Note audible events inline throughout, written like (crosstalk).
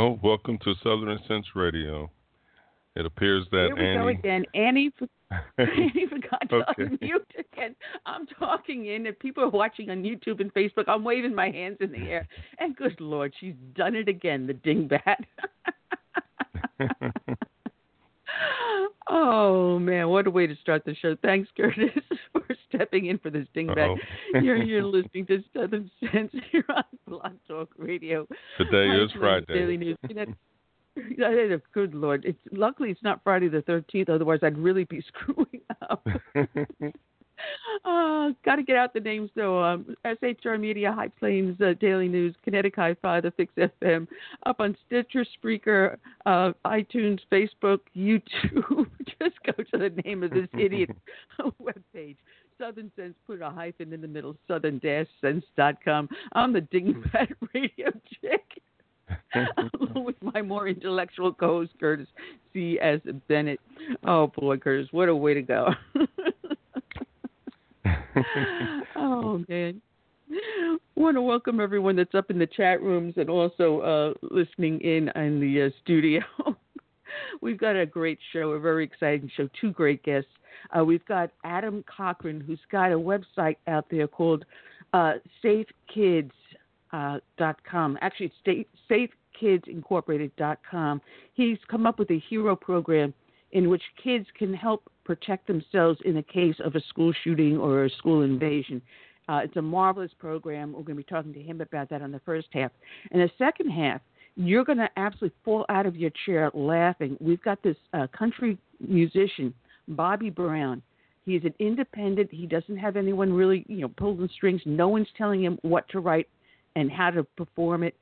Well, welcome to Southern Sense Radio. It appears that Here we Annie. go again. Annie, (laughs) Annie forgot to Okay. unmute again. I'm talking in, and people are watching on YouTube and Facebook. I'm waving my hands in the air, and good Lord, she's done it again, the dingbat. (laughs) oh man, what a way to start the show! Thanks, (laughs) Curtis, for stepping in for this dingbat. You're (laughs) you're listening to Southern Sense here on Blog Talk Radio. Today is iTunes Daily Friday. News. Yeah, (laughs) oh, Good Lord! It's luckily it's not Friday the thirteenth. Otherwise, I'd really be screwing up. Uh, Got to get out the names though. Um, SHR Media, High Plains uh, Daily News, Kinetic Hi-Fi, The Fix FM, up on Stitcher, Spreaker, uh, iTunes, Facebook, (laughs) YouTube. (laughs) Just go to the name of this (laughs) idiot webpage. Southern Sense, put a hyphen in the middle, southern-sense.com. I'm the Dingbat Radio Chick. along with my more intellectual co-host Curtis C. S. Bennett. Oh boy, Curtis, what a way to go! (laughs) oh man, want to welcome everyone that's up in the chat rooms and also uh, listening in in the uh, studio. (laughs) We've got a great show, a very exciting show. Two great guests. Uh, we've got Adam Coughran, who's got a website out there called uh, SafeKids uh, dot com. Actually, it's SafeKidsIncorporated.com. He's come up with a hero program in which kids can help protect themselves in the case of a school shooting or a school invasion. Uh, it's a marvelous program. We're going to be talking to him about that on the first half. In the second half, you're going to absolutely fall out of your chair laughing. We've got this uh, country musician, Buddy Brown. He's an independent. He doesn't have anyone really, you know, pulling strings. No one's telling him what to write and how to perform it.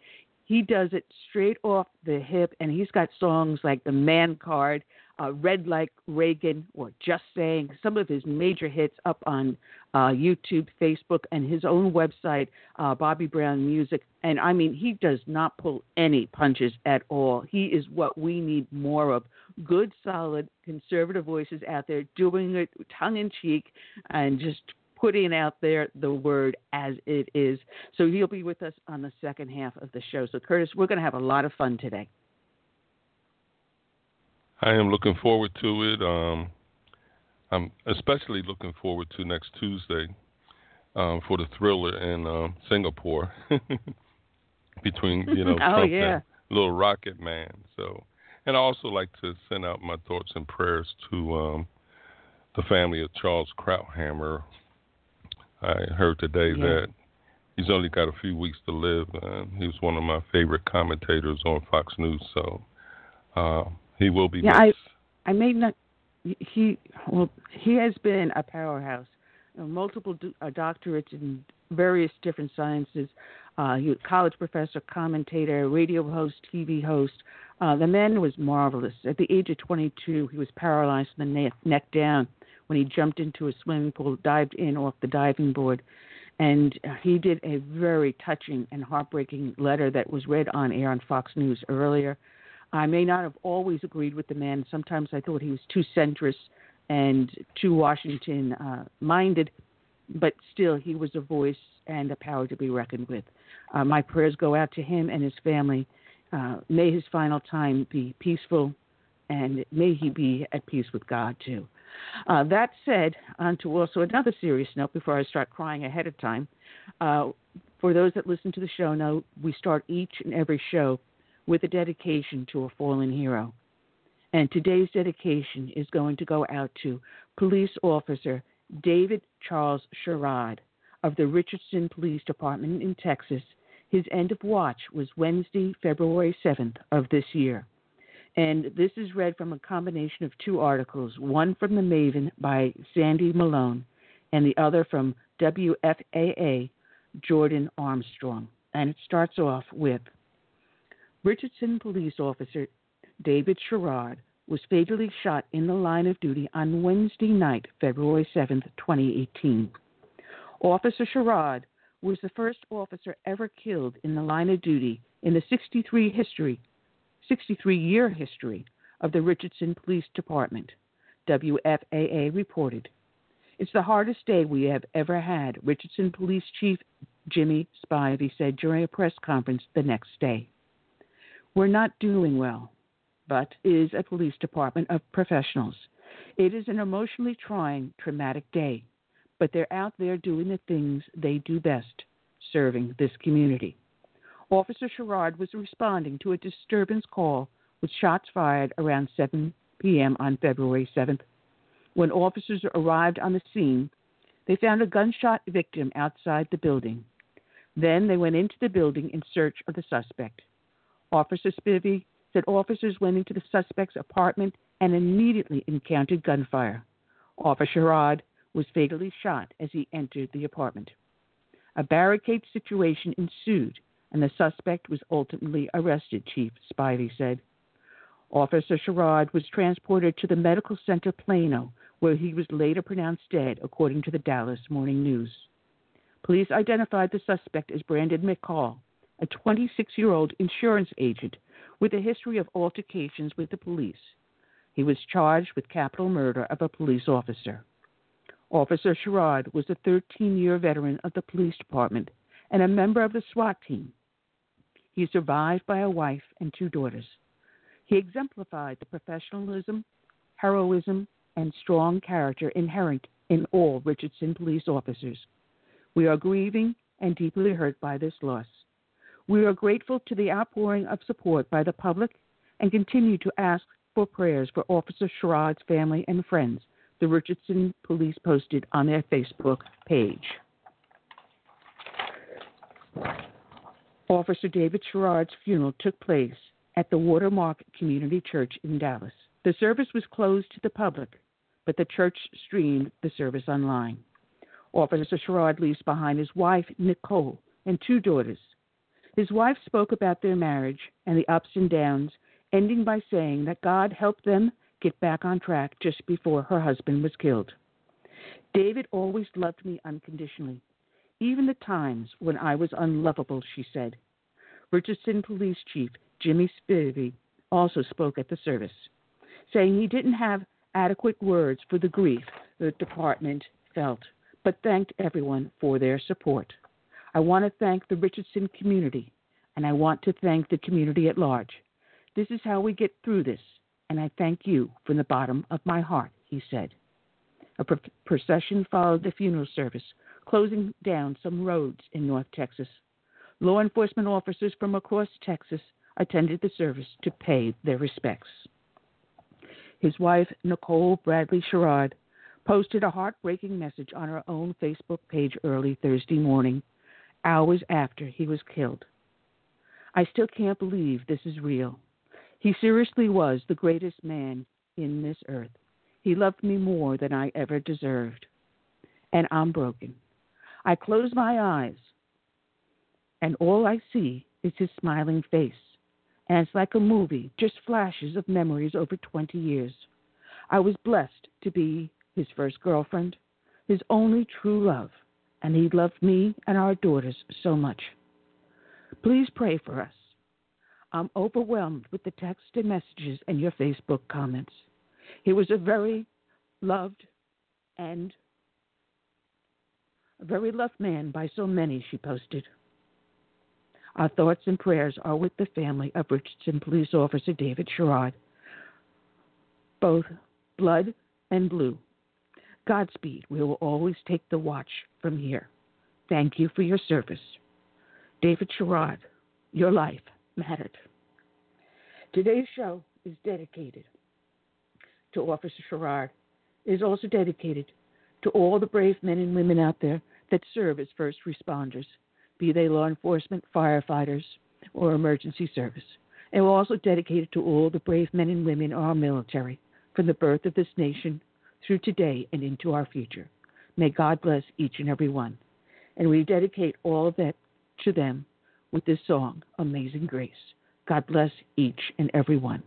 He does it straight off the hip, and he's got songs like "The Man Card," uh, "Red Like Reagan," or "Just Saying." Some of his major hits up on uh, YouTube, Facebook, and his own website, uh, Buddy Brown Music. And I mean, he does not pull any punches at all. He is what we need more of: good, solid, conservative voices out there doing it tongue in cheek and just putting out there the word as it is. So he'll be with us on the second half of the show. So Curtis, we're going to have a lot of fun today. I am looking forward to it. Um, I'm especially looking forward to next Tuesday um, for the thriller in um, Singapore (laughs) between you know (laughs) Oh, Trump yeah. and Little Rocket Man. So, and I also like to send out my thoughts and prayers to um, the family of Charles Krauthammer. I heard today Yeah. that he's only got a few weeks to live. And he was one of my favorite commentators on Fox News. So uh, he will be Yeah, I- missed. I may not. He well, he has been a powerhouse. Uh, multiple do, uh, doctorates in various different sciences. Uh, he was college professor, commentator, radio host, TV host. Uh, the man was marvelous. At the age of 22, he was paralyzed from the neck, neck down when he jumped into a swimming pool, dived in off the diving board, and uh, he did a very touching and heartbreaking letter that was read on air on Fox News earlier. I may not have always agreed with the man. Sometimes I thought he was too centrist and too Washington uh, minded. but still, he was a voice and a power to be reckoned with. Uh, my prayers go out to him and his family. Uh, may his final time be peaceful, and may he be at peace with God too. Uh, that said, on to also another serious note before I start crying ahead of time. Uh, for those that listen to the show know, we start each and every show with a dedication to a fallen hero. And today's dedication is going to go out to police officer David Charles Sherrard of the Richardson Police Department in Texas. His end of watch was Wednesday, February 7th of this year. And this is read from a combination of two articles one from The Maven by Sandy Malone, and the other from WFAA Jordan Armstrong. And it starts off with Richardson police officer David Sherrard was fatally shot in the line of duty on Wednesday night, February 7, 2018. Officer Sherrard was the first officer ever killed in the line of duty in the 63 history 63 year history of the Richardson Police Department, WFAA reported. It's the hardest day we have ever had, Richardson Police Chief Jimmy Spivey said during a press conference the next day. We're not doing well, but is a police department of professionals. It is an emotionally trying, traumatic day, but they're out there doing the things they do best, serving this community. Officer Sherrard was responding to a disturbance call with shots fired around 7 p.m. on February 7th. When officers arrived on the scene, they found a gunshot victim outside the building. Then they went into the building in search of the suspect. Officer Spivey said officers went into the suspect's apartment and immediately encountered gunfire. Officer Sherrard was fatally shot as he entered the apartment. A barricade situation ensued and the suspect was ultimately arrested, Chief Spivey said. Officer Sherrard was transported to the medical center Plano, where he was later pronounced dead, according to the Dallas Morning News. Police identified the suspect as Brandon McCall, a 26 year old insurance agent with a history of altercations with the police. He was charged with capital murder of a police officer. Officer Sherrard was a 13 year veteran of the police department and a member of the SWAT team. He is survived by a wife and two daughters. He exemplified the professionalism, heroism, and strong character inherent in all Richardson police officers. We are grieving and deeply hurt by this loss. We are grateful to the outpouring of support by the public and continue to ask for prayers for Officer Sherrard's family and friends, the Richardson police posted on their Facebook page. Officer David Sherrard's funeral took place at the Watermark Community Church in Dallas. The service was closed to the public, but the church streamed the service online. Officer Sherrard leaves behind his wife, Nicole, and two daughters. His wife spoke about their marriage and the ups and downs, ending by saying that God helped them get back on track just before her husband was killed. David always loved me unconditionally even the times when I was unlovable, she said. Richardson Police Chief Jimmy Spivey also spoke at the service, saying he didn't have adequate words for the grief the department felt, but thanked everyone for their support. I want to thank the Richardson community, and I want to thank the community at large. This is how we get through this, and I thank you from the bottom of my heart, he said. A procession followed the funeral service, closing down some roads in North Texas. Law enforcement officers from across Texas attended the service to pay their respects. His wife, Nicole Bradley Sherrard, posted a heartbreaking message on her own Facebook page early Thursday morning, hours after he was killed. I still can't believe this is real. He seriously was the greatest man in this earth. He loved me more than I ever deserved. And I'm broken. I close my eyes, and all I see is his smiling face. And it's like a movie, just flashes of memories over 20 years. I was blessed to be his first girlfriend, his only true love, and he loved me and our daughters so much. Please pray for us. I'm overwhelmed with the text and messages and your Facebook comments. He was a very loved and A very loved man by so many, she posted. Our thoughts and prayers are with the family of Richardson Police Officer David Sherrard, both blood and blue. Godspeed. We will always take the watch from here. Thank you for your service. David Sherrard, your life mattered. Today's show is dedicated to Officer Sherrard. It is also dedicated to all the brave men and women out there that serve as first responders be they law enforcement, firefighters, or emergency service. And we're also dedicated to all the brave men and women of our military from the birth of this nation through today and into our future. May God bless each and every one. And we dedicate all of that to them with this song, Amazing Grace. God bless each and every one.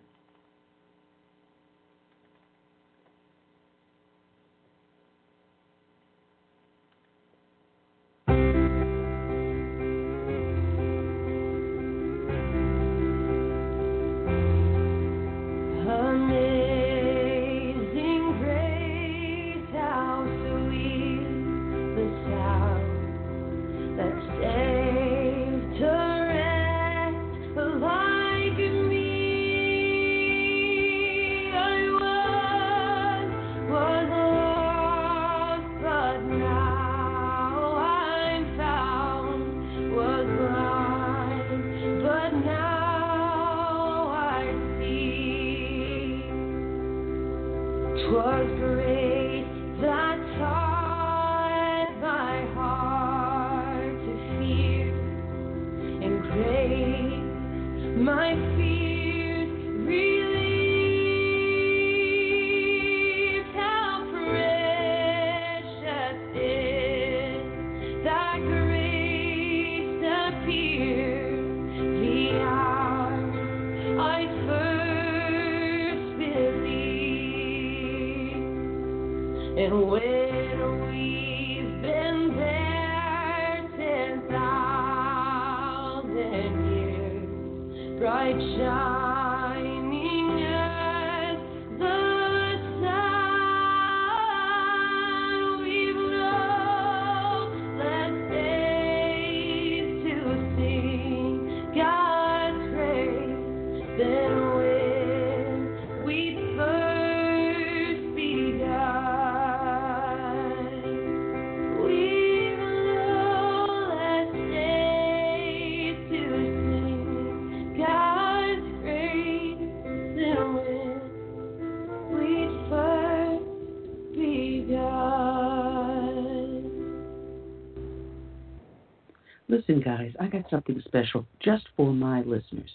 Guys, I got something special just for my listeners.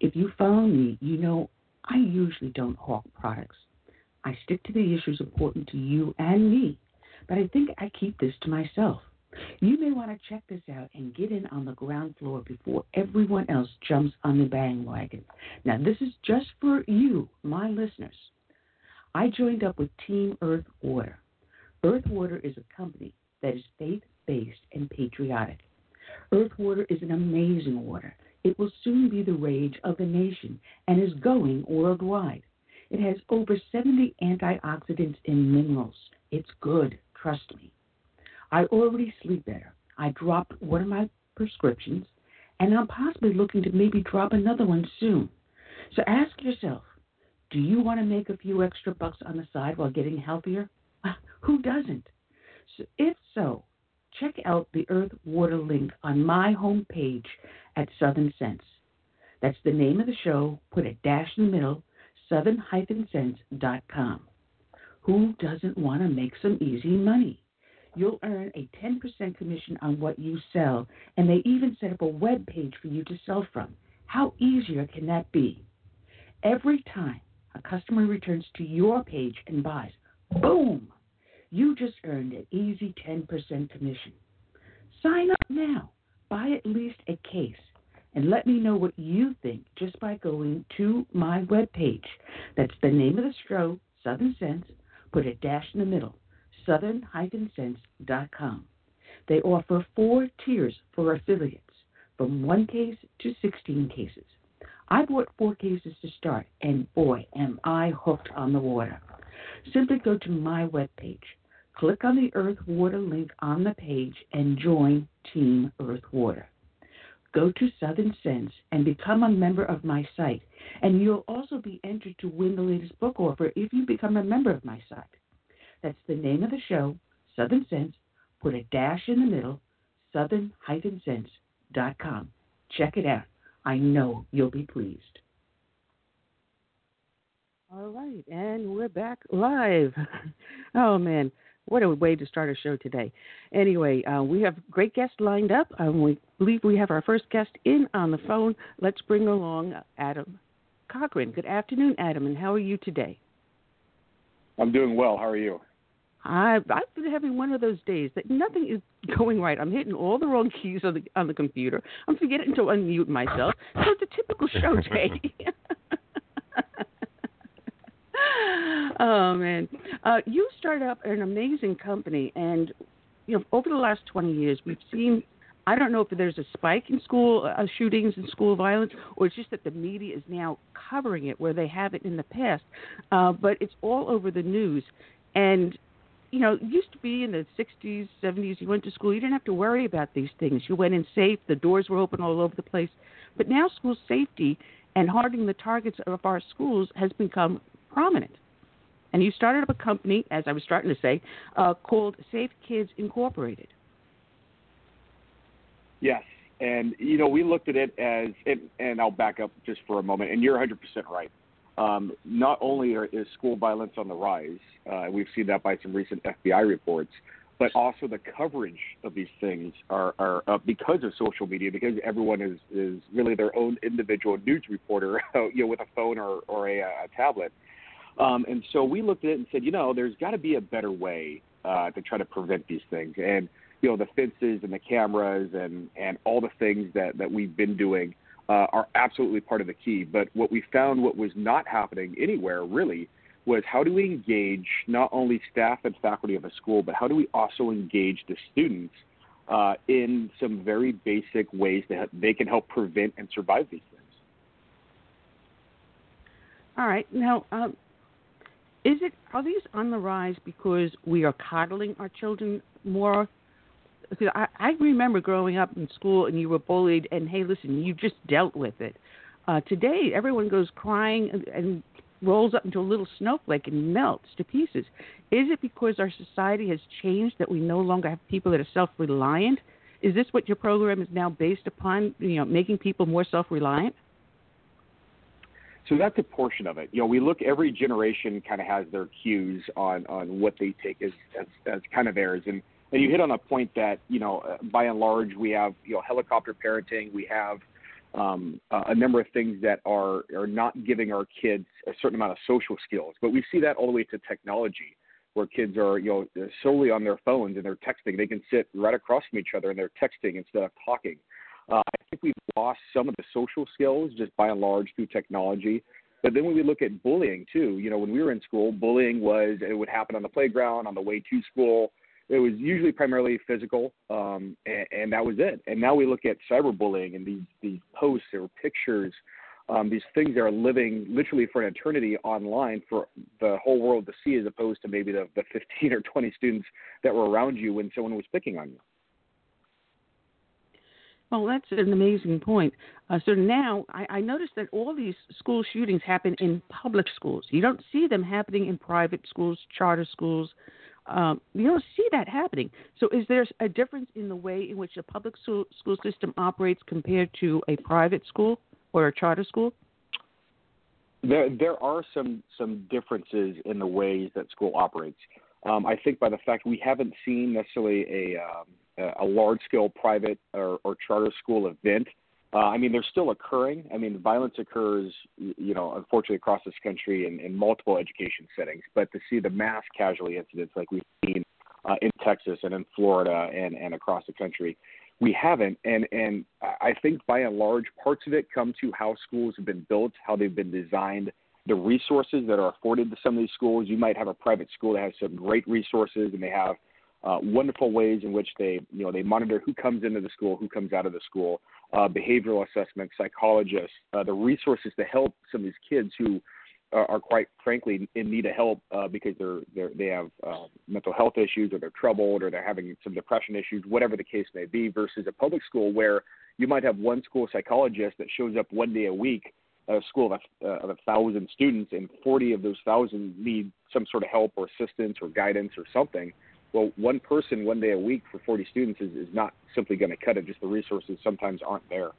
If you follow me, you know I usually don't hawk products. I stick to the issues important to you and me, but I think I keep this to myself. You may want to check this out and get in on the ground floor before everyone else jumps on the bandwagon. Now, this is just for you, my listeners. I joined up with Team Earth Water. Earth Water is a company that is faith based and patriotic. Earth water is an amazing water. It will soon be the rage of the nation and is going worldwide. It has over 70 antioxidants and minerals. It's good, trust me. I already sleep better. I dropped one of my prescriptions, and I'm possibly looking to maybe drop another one soon. So ask yourself do you want to make a few extra bucks on the side while getting healthier? (laughs) Who doesn't? So if so, check out the Earth Water link on my homepage at Southern Sense. That's the name of the show. Put a dash in the middle, southern-sense.com. Who doesn't want to make some easy money? You'll earn a 10% commission on what you sell, and they even set up a web page for you to sell from. How easier can that be? Every time a customer returns to your page and buys, boom, you just earned an easy 10% commission. Sign up now. Buy at least a case and let me know what you think just by going to my webpage. That's the name of the show, Southern Sense. Put a dash in the middle, southern-sense.com. They offer four tiers for affiliates, from one case to 16 cases. I bought four cases to start, and boy, am I hooked on the water. Simply go to my webpage, Click on the Earth Water link on the page and join Team Earth Water. Go to Southern Sense and become a member of my site, and you'll also be entered to win the latest book offer if you become a member of my site. That's the name of the show, Southern Sense. Put a dash in the middle, southern-sense.com. Check it out. I know you'll be pleased. All right, and we're back live. (laughs) oh man, what a way to start a show today. Anyway, uh, we have great guests lined up. Um, we believe we have our first guest in on the phone. Let's bring along Adam Coughran. Good afternoon, Adam, and how are you today? I'm doing well. How are you? I've, I've been having one of those days that nothing is going right. I'm hitting all the wrong keys on the on the computer. I'm forgetting to unmute myself. So it's a typical show (laughs) day. (laughs) (laughs) oh man, uh, you started up an amazing company, and you know over the last 20 years we've seen. I don't know if there's a spike in school uh, shootings and school violence, or it's just that the media is now covering it where they haven't in the past. Uh, but it's all over the news, and you know, it used to be in the 60s, 70s, you went to school, you didn't have to worry about these things. You went in safe, the doors were open all over the place. But now school safety and hardening the targets of our schools has become prominent. And you started up a company, as I was starting to say, uh, called Safe Kids Incorporated. Yes, and you know we looked at it as, and, and I'll back up just for a moment. And you're 100% right. Um, not only are, is school violence on the rise, uh, we've seen that by some recent FBI reports, but also the coverage of these things are, are because of social media, because everyone is, is really their own individual news reporter, (laughs) you know, with a phone or, or a, a tablet. Um, and so we looked at it and said, you know, there's got to be a better way uh, to try to prevent these things. And you know, the fences and the cameras and and all the things that that we've been doing uh, are absolutely part of the key. But what we found, what was not happening anywhere really, was how do we engage not only staff and faculty of a school, but how do we also engage the students uh, in some very basic ways that they can help prevent and survive these things. All right. Now, um, is it are these on the rise because we are coddling our children more? Because I, I remember growing up in school and you were bullied, and hey, listen, you just dealt with it. Uh, today, everyone goes crying and, and rolls up into a little snowflake and melts to pieces. Is it because our society has changed that we no longer have people that are self-reliant? Is this what your program is now based upon? You know, making people more self-reliant. So that's a portion of it. You know, we look every generation kind of has their cues on on what they take as as, as kind of theirs, and and you hit on a point that you know, by and large, we have you know helicopter parenting, we have um, a number of things that are are not giving our kids a certain amount of social skills. But we see that all the way to technology, where kids are you know solely on their phones and they're texting. They can sit right across from each other and they're texting instead of talking. Uh, I think we've lost some of the social skills just by and large through technology. But then when we look at bullying too, you know, when we were in school, bullying was it would happen on the playground, on the way to school it was usually primarily physical, um, and, and that was it. And now we look at cyberbullying and these these posts or pictures, um, these things that are living literally for an eternity online for the whole world to see, as opposed to maybe the, the (laughs) 15 or 20 students that were around you when someone was picking on you. Well, that's an amazing point. Uh, so now I, I noticed that all these school shootings happen in public schools. You don't see them happening in private schools, charter schools, um, you don't see that happening. So, is there a difference in the way in which a public school, school system operates compared to a private school or a charter school? There, there are some some differences in the ways that school operates. Um, I think by the fact we haven't seen necessarily a um, a large scale private or, or charter school event uh, I mean, they're still occurring. I mean, violence occurs, you know, unfortunately across this country in, in multiple education settings. But to see the mass casualty incidents like we've seen uh, in Texas and in Florida and, and across the country, we haven't. And and I think by and large, parts of it come to how schools have been built, how they've been designed, the resources that are afforded to some of these schools. You might have a private school that has some great resources, and they have uh, wonderful ways in which they, you know, they monitor who comes into the school, who comes out of the school, uh, behavioral assessment, psychologists, uh, the resources to help some of these kids who are, are quite frankly in need of help uh, because they're, they're they have uh, mental health issues or they're troubled or they're having some depression issues, whatever the case may be, versus a public school where you might have one school psychologist that shows up one day a week a school of a, uh, of a thousand students, and 40 of those thousand need some sort of help or assistance or guidance or something. Well, one person one day a week for 40 students is, is not simply going to cut it. Just the resources sometimes aren't there.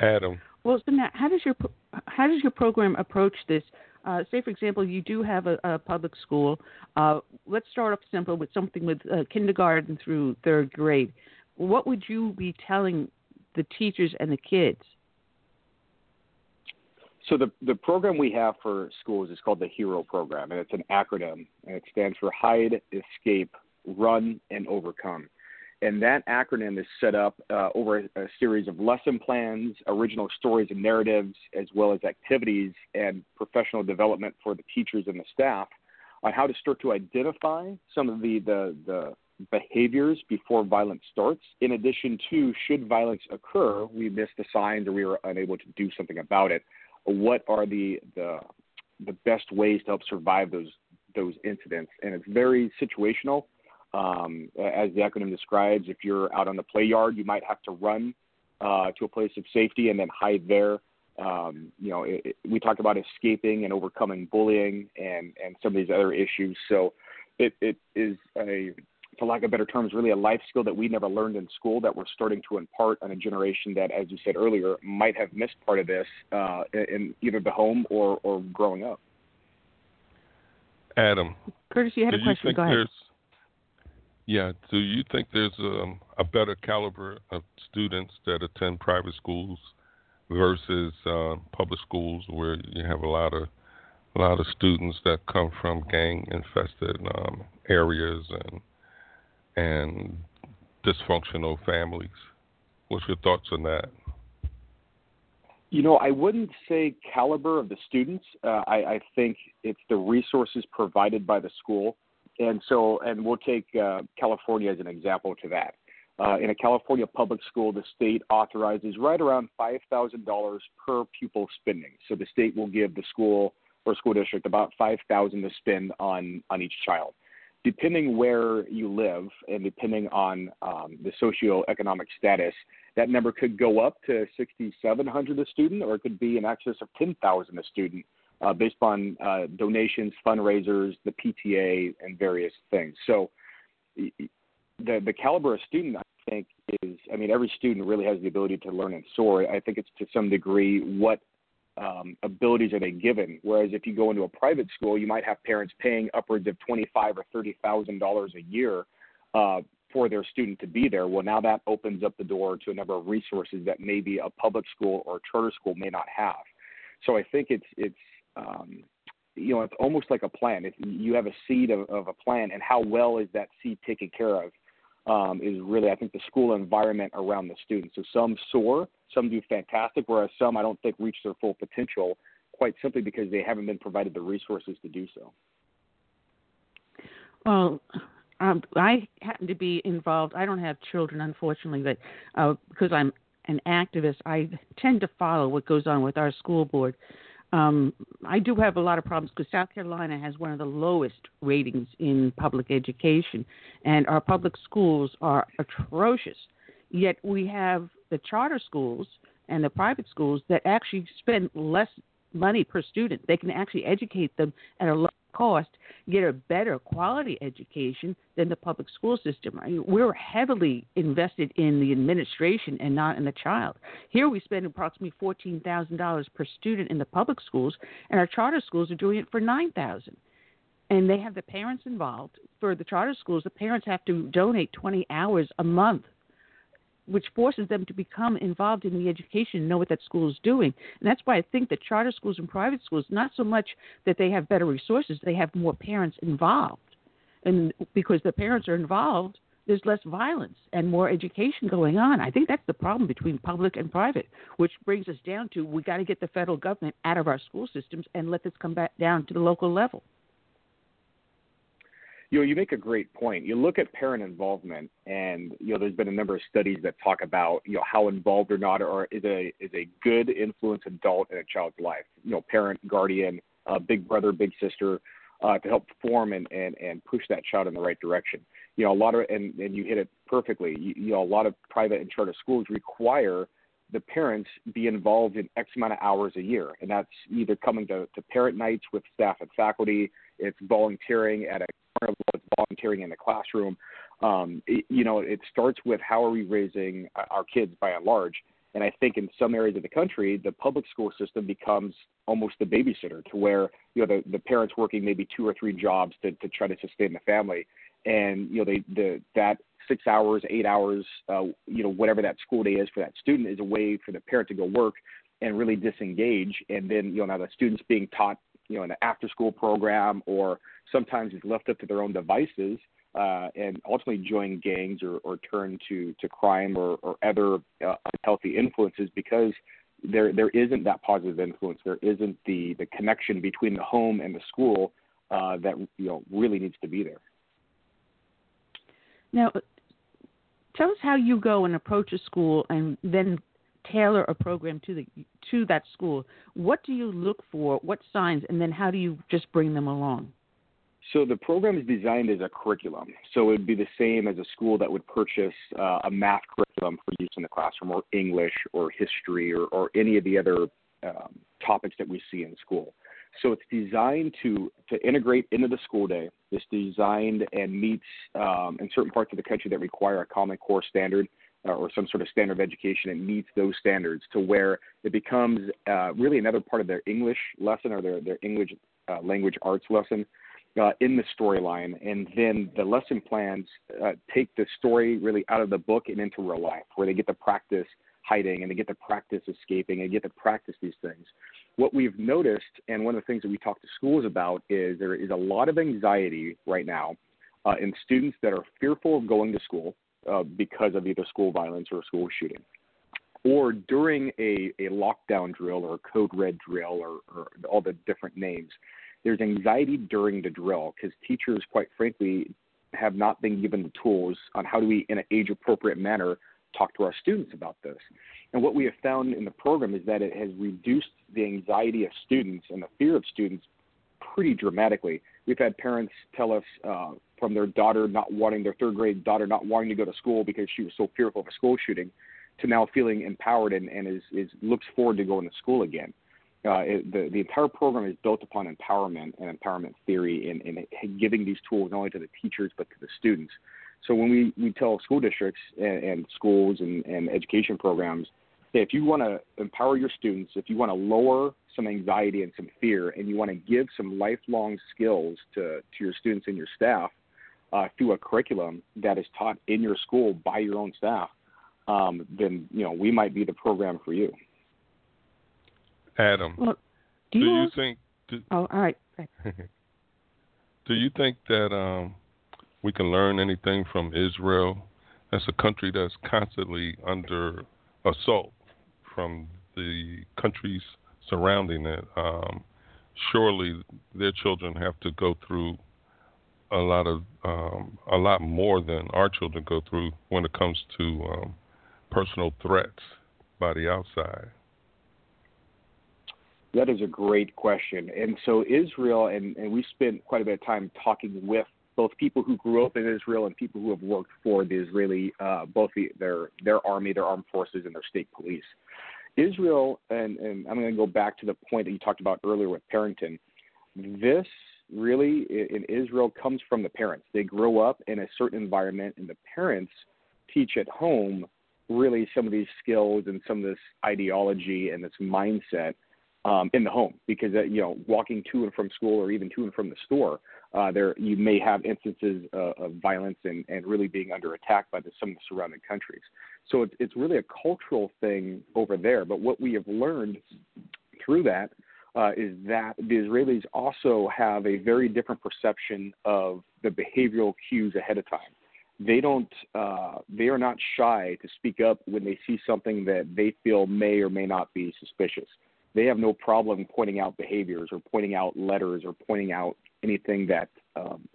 Adam. Well, so now, how does your how does your program approach this? Uh, say, for example, you do have a, a public school. Uh, let's start off simple with something with uh, kindergarten through third grade. What would you be telling the teachers and the kids? So the the program we have for schools is called the HERO program, and it's an acronym, and it stands for Hide, Escape, Run, and Overcome. And that acronym is set up uh, over a, a, series of lesson plans, original stories and narratives, as well as activities and professional development for the teachers and the staff on how to start to identify some of the, the, the behaviors before violence starts. In addition to, should violence occur, we miss the signs or we are unable to do something about it. What are the, the, the best ways to help survive those, those incidents? And it's very situational um, as the acronym describes, if you're out on the play yard, you might have to run uh, to a place of safety and then hide there. Um, you know, it, it, we talked about escaping and overcoming bullying and, and some of these other issues. So it, it is a, for lack of better terms, really a life skill that we never learned in school that we're starting to impart on a generation that, as you said earlier, might have missed part of this uh, in either the home or, or growing up. Adam, Curtis, you had a question. Go ahead. Yeah. Do you think there's um, a better caliber of students that attend private schools versus uh, public schools, where you have a lot of a lot of students that come from gang-infested um, areas and and dysfunctional families? What's your thoughts on that? You know, I wouldn't say caliber of the students. Uh, I, I think it's the resources provided by the school and so, and we'll take uh, California as an example to that. Uh, in a California public school, the state authorizes right around $5,000 per pupil spending. So the state will give the school or school district about 5000 to spend on, on each child. Depending where you live and depending on um, the socioeconomic status, that number could go up to 6,700 a student, or it could be in excess of 10,000 a student uh, based on uh, donations, fundraisers, the PTA, and various things. So the the caliber of student, I think, is I mean, every student really has the ability to learn and soar. I think it's to some degree what um, abilities are they given. Whereas if you go into a private school, you might have parents paying upwards of twenty five or thirty thousand dollars a year. Uh, for their student to be there. Well, now that opens up the door to a number of resources that maybe a public school or charter school may not have. So I think it's it's um, you know, it's almost like a plan. If you have a seed of, of a plan, and how well is that seed taken care of, um, is really, I think, the school environment around the students. So some soar, some do fantastic, whereas some I don't think reach their full potential, quite simply because they haven't been provided the resources to do so. Well, um, I happen to be involved. I don't have children, unfortunately, but uh, because I'm an activist, I tend to follow what goes on with our school board. Um, I do have a lot of problems because South Carolina has one of the lowest ratings in public education, and our public schools are atrocious. Yet we have the charter schools and the private schools that actually spend less money per student. They can actually educate them at a low cost, get a better quality education than the public school system. I mean, we're heavily invested in the administration and not in the child. Here we spend approximately fourteen thousand dollars per student in the public schools, and our charter schools are doing it for nine thousand. And they have the parents involved. For the charter schools, the parents have to donate 20 hours a month which forces them to become involved in the education and know what that school is doing. And that's why I think that charter schools and private schools, not so much that they have better resources, they have more parents involved. And because the parents are involved, there's less violence and more education going on. I think that's the problem between public and private, which brings us down to we got to get the federal government out of our school systems and let this come back down to the local level. You know, you make a great point. You look at parent involvement, and you know, there's been a number of studies that talk about you know how involved or not, or is a is a good influence adult in a child's life. You know, parent, guardian, uh, big brother, big sister, uh, to help form and, and and push that child in the right direction. You know, a lot of and and you hit it perfectly. You, you know, a lot of private and charter schools require the parents be involved in X amount of hours a year, and that's either coming to, to parent nights with staff and faculty, it's volunteering at a carnival, what's volunteering in the classroom. Um, it, you know, it starts with how are we raising our kids by and large. And I think in some areas of the country, the public school system becomes almost the babysitter to where, you know, the, the parents working maybe two or three jobs to, to try to sustain the family. And, you know, they, the, that six hours, eight hours, uh, you know, whatever that school day is for that student is a way for the parent to go work and really disengage. And then, you know, now the student's being taught, you know, in an after school program or sometimes it's left up to their own devices uh, and ultimately join gangs or, or turn to, to crime or, or other uh, unhealthy influences because there there isn't that positive influence. There isn't the, the connection between the home and the school uh, that you know really needs to be there. Now, tell us how you go and approach a school and then tailor a program to the to that school. What do you look for? What signs, and then how do you just bring them along? So the program is designed as a curriculum. So it would be the same as a school that would purchase uh, a math curriculum for use in the classroom, or English, or history, or, or any of the other um, topics that we see in school. So it's designed to to integrate into the school day. It's designed and meets um, in certain parts of the country that require a Common Core standard or some sort of standard of education. It meets those standards to where it becomes uh, really another part of their English lesson or their their English uh, language arts lesson uh, in the storyline, and then the lesson plans uh, take the story really out of the book and into real life, where they get to practice hiding and they get to practice escaping and get to practice these things. What we've noticed, and one of the things that we talk to schools about, is there is a lot of anxiety right now uh, in students that are fearful of going to school uh, because of either school violence or school shooting or during a, a lockdown drill or a code red drill or, or all the different names, there's anxiety during the drill because teachers, quite frankly, have not been given the tools on how do we, in an age appropriate manner, talk to our students about this. And what we have found in the program is that it has reduced the anxiety of students and the fear of students pretty dramatically. We've had parents tell us uh, from their daughter not wanting, their third grade daughter not wanting to go to school because she was so fearful of a school shooting, to now feeling empowered and, and is, is looks forward to going to school again uh, it, the, the entire program is built upon empowerment and empowerment theory and, and giving these tools not only to the teachers but to the students. So when we, we tell school districts and, and schools and, and education programs if you want to empower your students, if you want to lower some anxiety and some fear, and you want to give some lifelong skills to, to your students and your staff uh, through a curriculum that is taught in your school by your own staff, um, then you know we might be the program for you. Adam, well, do, do you, you think? Do, oh, all right. (laughs) do you think that um, we can learn anything from Israel? That's a country that's constantly under assault from the countries surrounding it. Um, surely their children have to go through a lot of um, a lot more than our children go through when it comes to um, personal threats by the outside. That is a great question. And so Israel, and, and we spent quite a bit of time talking with both people who grew up in Israel and people who have worked for the Israeli, uh, both the, their their army, their armed forces, and their state police. Israel, and, and I'm going to go back to the point that you talked about earlier with Parrington. This really in Israel comes from the parents. They grow up in a certain environment, and the parents teach at home really some of these skills and some of this ideology and this mindset um, in the home because uh, you know walking to and from school or even to and from the store, uh, there you may have instances uh, of violence and, and really being under attack by the, some of the surrounding countries. So it's, it's really a cultural thing over there. But what we have learned through that uh, is that the Israelis also have a very different perception of the behavioral cues ahead of time. They don't. Uh, they are not shy to speak up when they see something that they feel may or may not be suspicious they have no problem pointing out behaviors or pointing out letters or pointing out anything that um,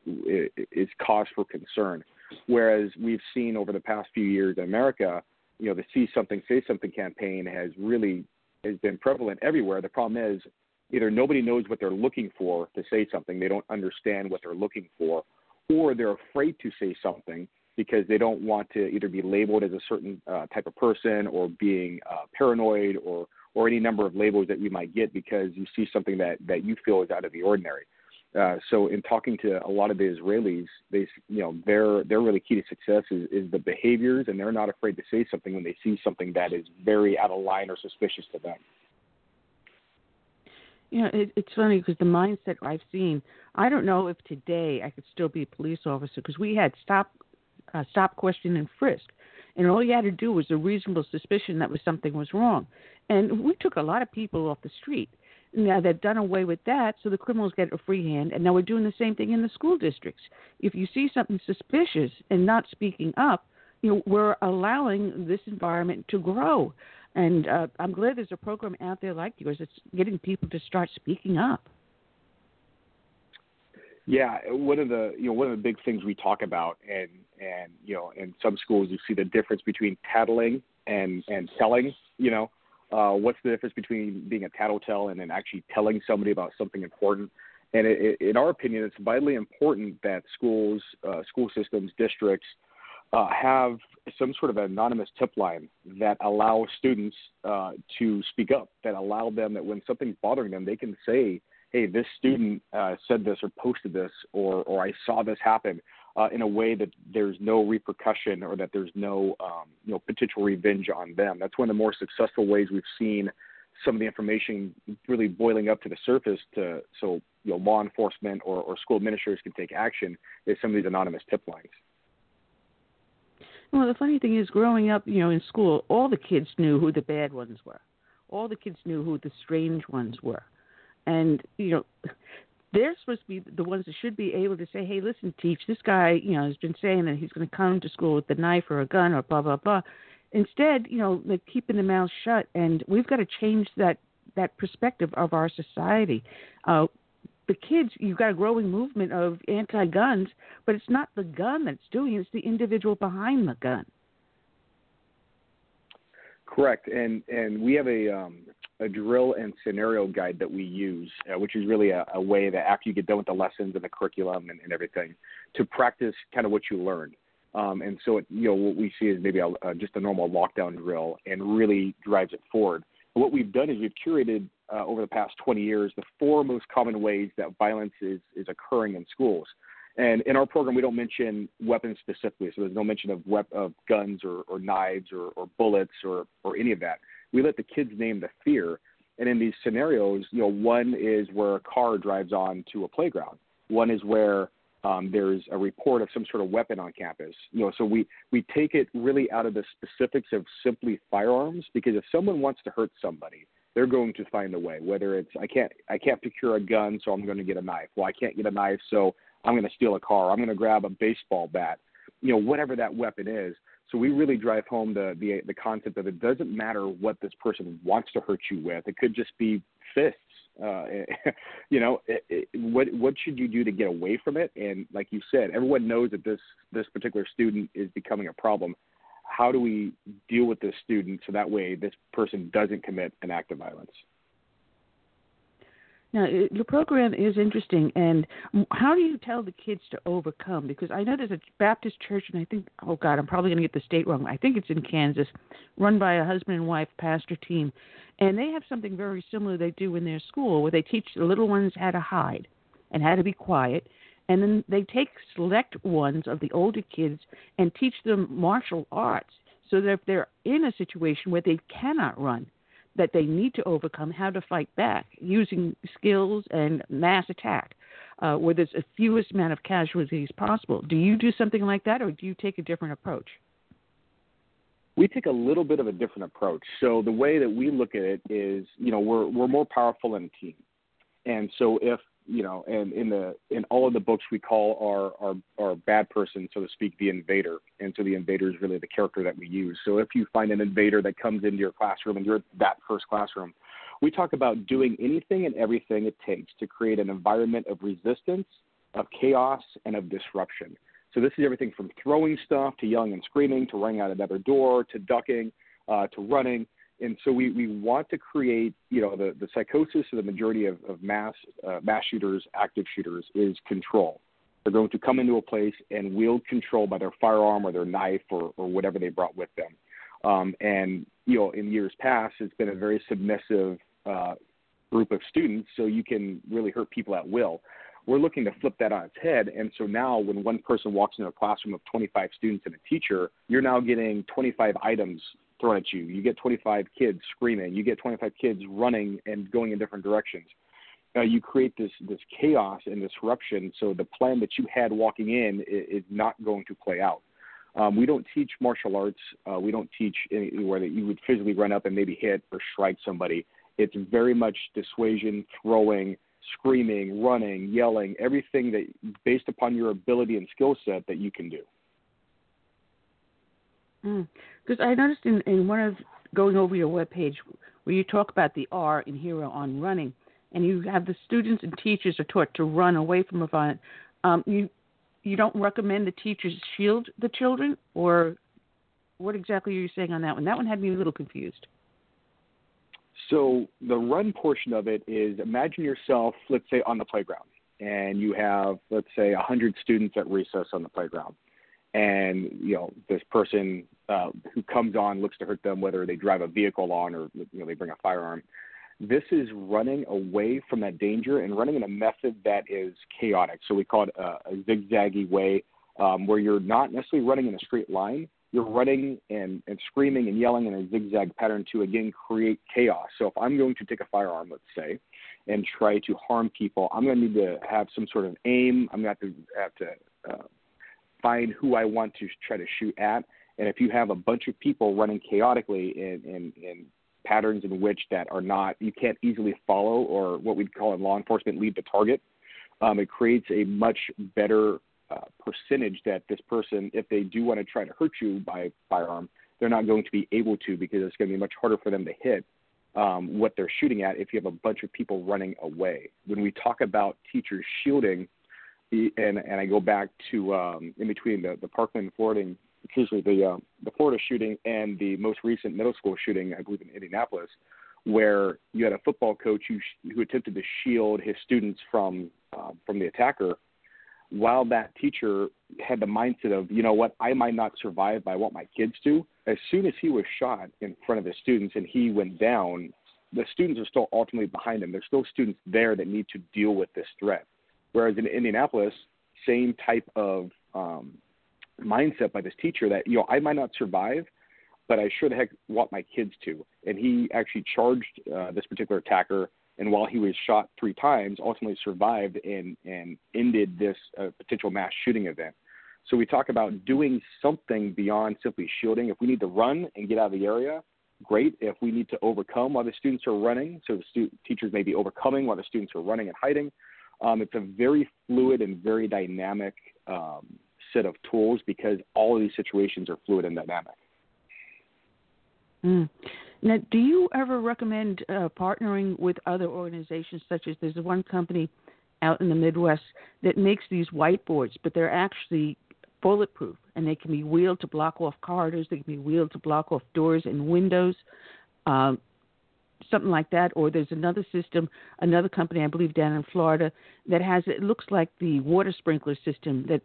is cause for concern. Whereas we've seen over the past few years in America, you know, the "See Something, Say Something" campaign has really has been prevalent everywhere. The problem is either nobody knows what they're looking for to say something, they don't understand what they're looking for, or they're afraid to say something because they don't want to either be labeled as a certain uh, type of person or being uh, paranoid or or any number of labels that you might get because you see something that that you feel is out of the ordinary. Uh, so in talking to a lot of the Israelis, they you know their their really key to success is, is the behaviors, and they're not afraid to say something when they see something that is very out of line or suspicious to them. You know, it, it's funny because the mindset I've seen. I don't know if today I could still be a police officer because we had stop, uh, stop, question, and frisk, and all you had to do was a reasonable suspicion that was something was wrong, and we took a lot of people off the street now they've done away with that, so the criminals get a free hand, and now we're doing the same thing in the school districts. If you see something suspicious and not speaking up, you know we're allowing this environment to grow. And uh, I'm glad there's a program out there like yours that's getting people to start speaking up. Yeah, one of the you know one of the big things we talk about, and and you know in some schools you see the difference between tattling and and telling. You know, uh, what's the difference between being a tattletale and then actually telling somebody about something important? And it, it, in our opinion, it's vitally important that schools, uh, school systems, districts uh, have some sort of anonymous tip line that allows students uh, to speak up, that allow them that when something's bothering them, they can say, "Hey, this student uh, said this or posted this, or or I saw this happen." uh, in a way that there's no repercussion or that there's no um, you know potential revenge on them. That's one of the more successful ways we've seen some of the information really boiling up to the surface to so you know law enforcement or, or school administrators can take action is some of these anonymous tip lines. Well, the funny thing is, growing up, you know, in school, all the kids knew who the bad ones were. All the kids knew who the strange ones were, and you know, they're supposed to be the ones that should be able to say, "Hey, listen, teach this guy. You know, has been saying that he's going to come to school with a knife or a gun or blah blah blah." Instead, you know, they're keeping the mouth shut, and we've got to change that that perspective of our society. Uh, the kids, you've got a growing movement of anti-guns, but it's not the gun that's doing it; it's the individual behind the gun. Correct, and and we have a um, a drill and scenario guide that we use, uh, which is really a, a, way that after you get done with the lessons and the curriculum and, and everything, to practice kind of what you learned. Um, and so, it, you know, what we see is maybe a, uh, just a normal lockdown drill and really drives it forward. But what we've done is we've curated uh, over the past 20 years the four most common ways that violence is, is occurring in schools. And in our program, we don't mention weapons specifically, so there's no mention of, wep- of guns or, or knives or, or bullets or, or any of that we let the kids name the fear. And in these scenarios, you know, one is where a car drives on to a playground. One is where um, there's a report of some sort of weapon on campus. You know, so we we take it really out of the specifics of simply firearms because if someone wants to hurt somebody, they're going to find a way. Whether it's I can't I can't procure a gun, so I'm going to get a knife. Well, I can't get a knife, so I'm going to steal a car. I'm going to grab a baseball bat. You know, whatever that weapon is. So we really drive home the, the the concept that it doesn't matter what this person wants to hurt you with. It could just be fists. Uh, (laughs) you know, it, it, what what should you do to get away from it? And like you said, everyone knows that this this particular student is becoming a problem. How do we deal with this student so that way this person doesn't commit an act of violence? Now, the program is interesting, and how do you tell the kids to overcome? Because I know there's a Baptist church, and I think, oh God, I'm probably going to get the state wrong. I think it's in Kansas, run by a husband and wife pastor team, and they have something very similar they do in their school, where they teach the little ones how to hide and how to be quiet, and then they take select ones of the older kids and teach them martial arts, so that if they're in a situation where they cannot run, that they need to overcome how to fight back using skills and mass attack uh, where there's the fewest amount of casualties possible. Do you do something like that, or do you take a different approach? We take a little bit of a different approach. So the way that we look at it is, you know, we're we're more powerful in a team, and so if you know, and in the in all of the books we call our our our bad person, so to speak, the invader. And so the invader is really the character that we use. So if you find an invader that comes into your classroom and you're that first classroom, we talk about doing anything and everything it takes to create an environment of resistance of chaos and of disruption. So this is everything from throwing stuff to yelling and screaming to running out another door to ducking uh, to running. And so we, we want to create, you know, the, the psychosis of the majority of, of mass uh, mass shooters, active shooters, is control. They're going to come into a place and wield control by their firearm or their knife or, or whatever they brought with them. Um, and you know, in years past, it's been a very submissive uh, group of students, so you can really hurt people at will. We're looking to flip that on its head, and so now when one person walks into a classroom of 25 students and a teacher, you're now getting 25 items thrown at you. You get 25 kids screaming. You get 25 kids running and going in different directions. Uh, you create this this chaos and disruption. So the plan that you had walking in is, is not going to play out. Um, we don't teach martial arts. Uh, we don't teach anywhere that you would physically run up and maybe hit or strike somebody. It's very much dissuasion, throwing, screaming, running, yelling, everything that based upon your ability and skill set that you can do. Because mm. I noticed in, in one of going over your web page where you talk about the R in Hero on running, and you have the students and teachers are taught to run away from a violent. Um, you you don't recommend the teachers shield the children, or what exactly are you saying on that one? That one had me a little confused. So the run portion of it is imagine yourself, let's say, on the playground, and you have, let's say, 100 students at recess on the playground. And you know this person uh, who comes on looks to hurt them, whether they drive a vehicle on or you know they bring a firearm. This is running away from that danger and running in a method that is chaotic. So we call it a, a zigzaggy way, um, where you're not necessarily running in a straight line, you're running and, and screaming and yelling in a zigzag pattern to again create chaos. So if I'm going to take a firearm, let's say, and try to harm people, I'm going to need to have some sort of aim. I'm going to have to have to uh, find who I want to try to shoot at. And if you have a bunch of people running chaotically in, in, in patterns in which that are not you can't easily follow or what we'd call in law enforcement lead the target, um, it creates a much better uh, percentage that this person, if they do want to try to hurt you by firearm, they're not going to be able to because it's going to be much harder for them to hit um, what they're shooting at if you have a bunch of people running away. When we talk about teachers shielding, and and I go back to um, in between the the Parkland, Florida, excuse me, the uh, the Florida shooting and the most recent middle school shooting, I believe in Indianapolis, where you had a football coach who who attempted to shield his students from uh, from the attacker while that teacher had the mindset of, you know what, I might not survive, but I want my kids to, as soon as he was shot in front of his students and he went down, the students are still ultimately behind him. There's still students there that need to deal with this threat. Whereas in Indianapolis, same type of um, mindset by this teacher that, you know, I might not survive, but I sure the heck want my kids to. And he actually charged uh, this particular attacker and while he was shot three times, ultimately survived and and ended this uh, potential mass shooting event. So we talk about doing something beyond simply shielding. If we need to run and get out of the area, great. If we need to overcome while the students are running, so the stu- teachers may be overcoming while the students are running and hiding. Um, it's a very fluid and very dynamic um, set of tools because all of these situations are fluid and dynamic. Mm. Now, do you ever recommend uh, partnering with other organizations, such as there's one company out in the Midwest that makes these whiteboards, but they're actually bulletproof and they can be wheeled to block off corridors, they can be wheeled to block off doors and windows, um, something like that. Or there's another system, another company, I believe, down in Florida that has it looks like the water sprinkler system that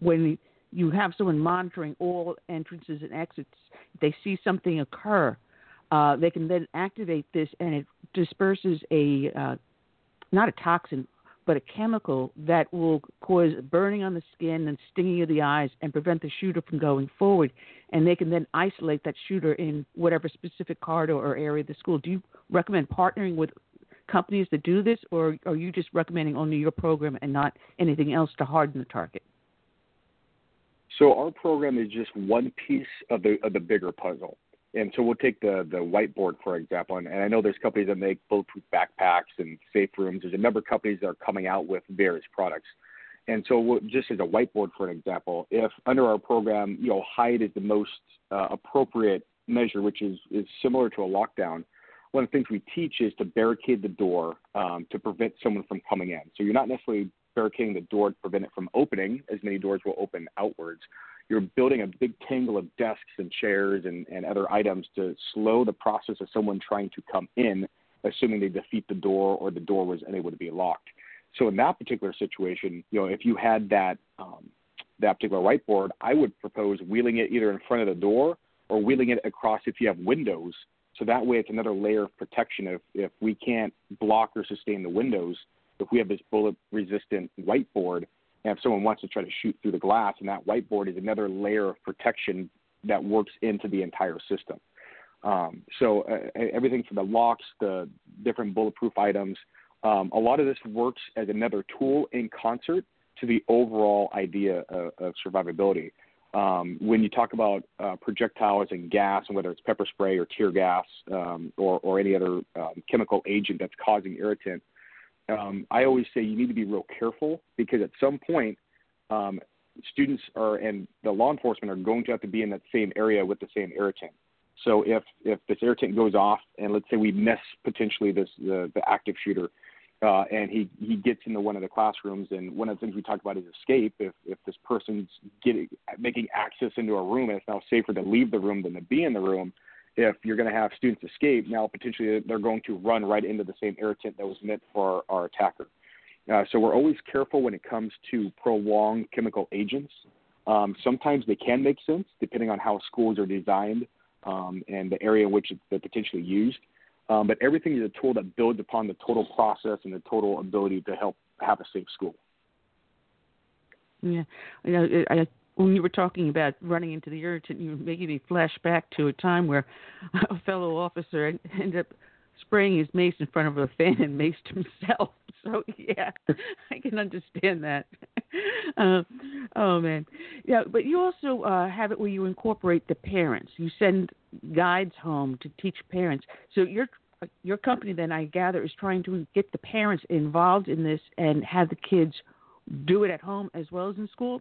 when you have someone monitoring all entrances and exits, if they see something occur uh, they can then activate this and it disperses a uh, not a toxin but a chemical that will cause burning on the skin and stinging of the eyes and prevent the shooter from going forward. And they can then isolate that shooter in whatever specific corridor or area of the school. Do you recommend partnering with companies that do this, or are you just recommending only your program and not anything else to harden the target? So our program is just one piece of the of the bigger puzzle. And so we'll take the the whiteboard for example, and, and I know there's companies that make bulletproof backpacks and safe rooms. There's a number of companies that are coming out with various products. And so, just as a whiteboard, for an example, if under our program, you know, height is the most uh, appropriate measure, which is is similar to a lockdown. One of the things we teach is to barricade the door um, to prevent someone from coming in. So you're not necessarily barricading the door to prevent it from opening, as many doors will open outwards. You're building a big tangle of desks and chairs and, and other items to slow the process of someone trying to come in, assuming they defeat the door or the door was unable to be locked. So in that particular situation, you know, if you had that um, that particular whiteboard, I would propose wheeling it either in front of the door or wheeling it across if you have windows. So that way, it's another layer of protection. If if we can't block or sustain the windows, if we have this bullet-resistant whiteboard, and if someone wants to try to shoot through the glass, and that whiteboard is another layer of protection that works into the entire system. Um, so uh, everything from the locks, the different bulletproof items, um, a lot of this works as another tool in concert to the overall idea of, of survivability. Um, when you talk about uh, projectiles and gas, and whether it's pepper spray or tear gas um, or, or, any other um, chemical agent that's causing irritant, um, I always say you need to be real careful because at some point, um, students are and the law enforcement are going to have to be in that same area with the same irritant. So if if this irritant goes off, and let's say we miss potentially this the, the active shooter, uh, and he he gets into one of the classrooms. And one of the things we talked about is escape. If if this person's getting making access into a room, and it's now safer to leave the room than to be in the room. If you're going to have students escape, now potentially they're going to run right into the same irritant that was meant for our, attacker. Uh, so we're always careful when it comes to prolonged chemical agents. Um, sometimes they can make sense depending on how schools are designed um, and the area in which they're potentially used. Um, but everything is a tool that builds upon the total process and the total ability to help have a safe school. Yeah, you know, I, when you were talking about running into the irritant, you making me flash back to a time where (laughs) a fellow officer ended up spraying his mace in front of a fan and maced himself. (laughs) So yeah, (laughs) I can understand that. Uh, oh man, yeah. But you also uh, have it where you incorporate the parents. You send guides home to teach parents. So your your company then I gather is trying to get the parents involved in this and have the kids do it at home as well as in school.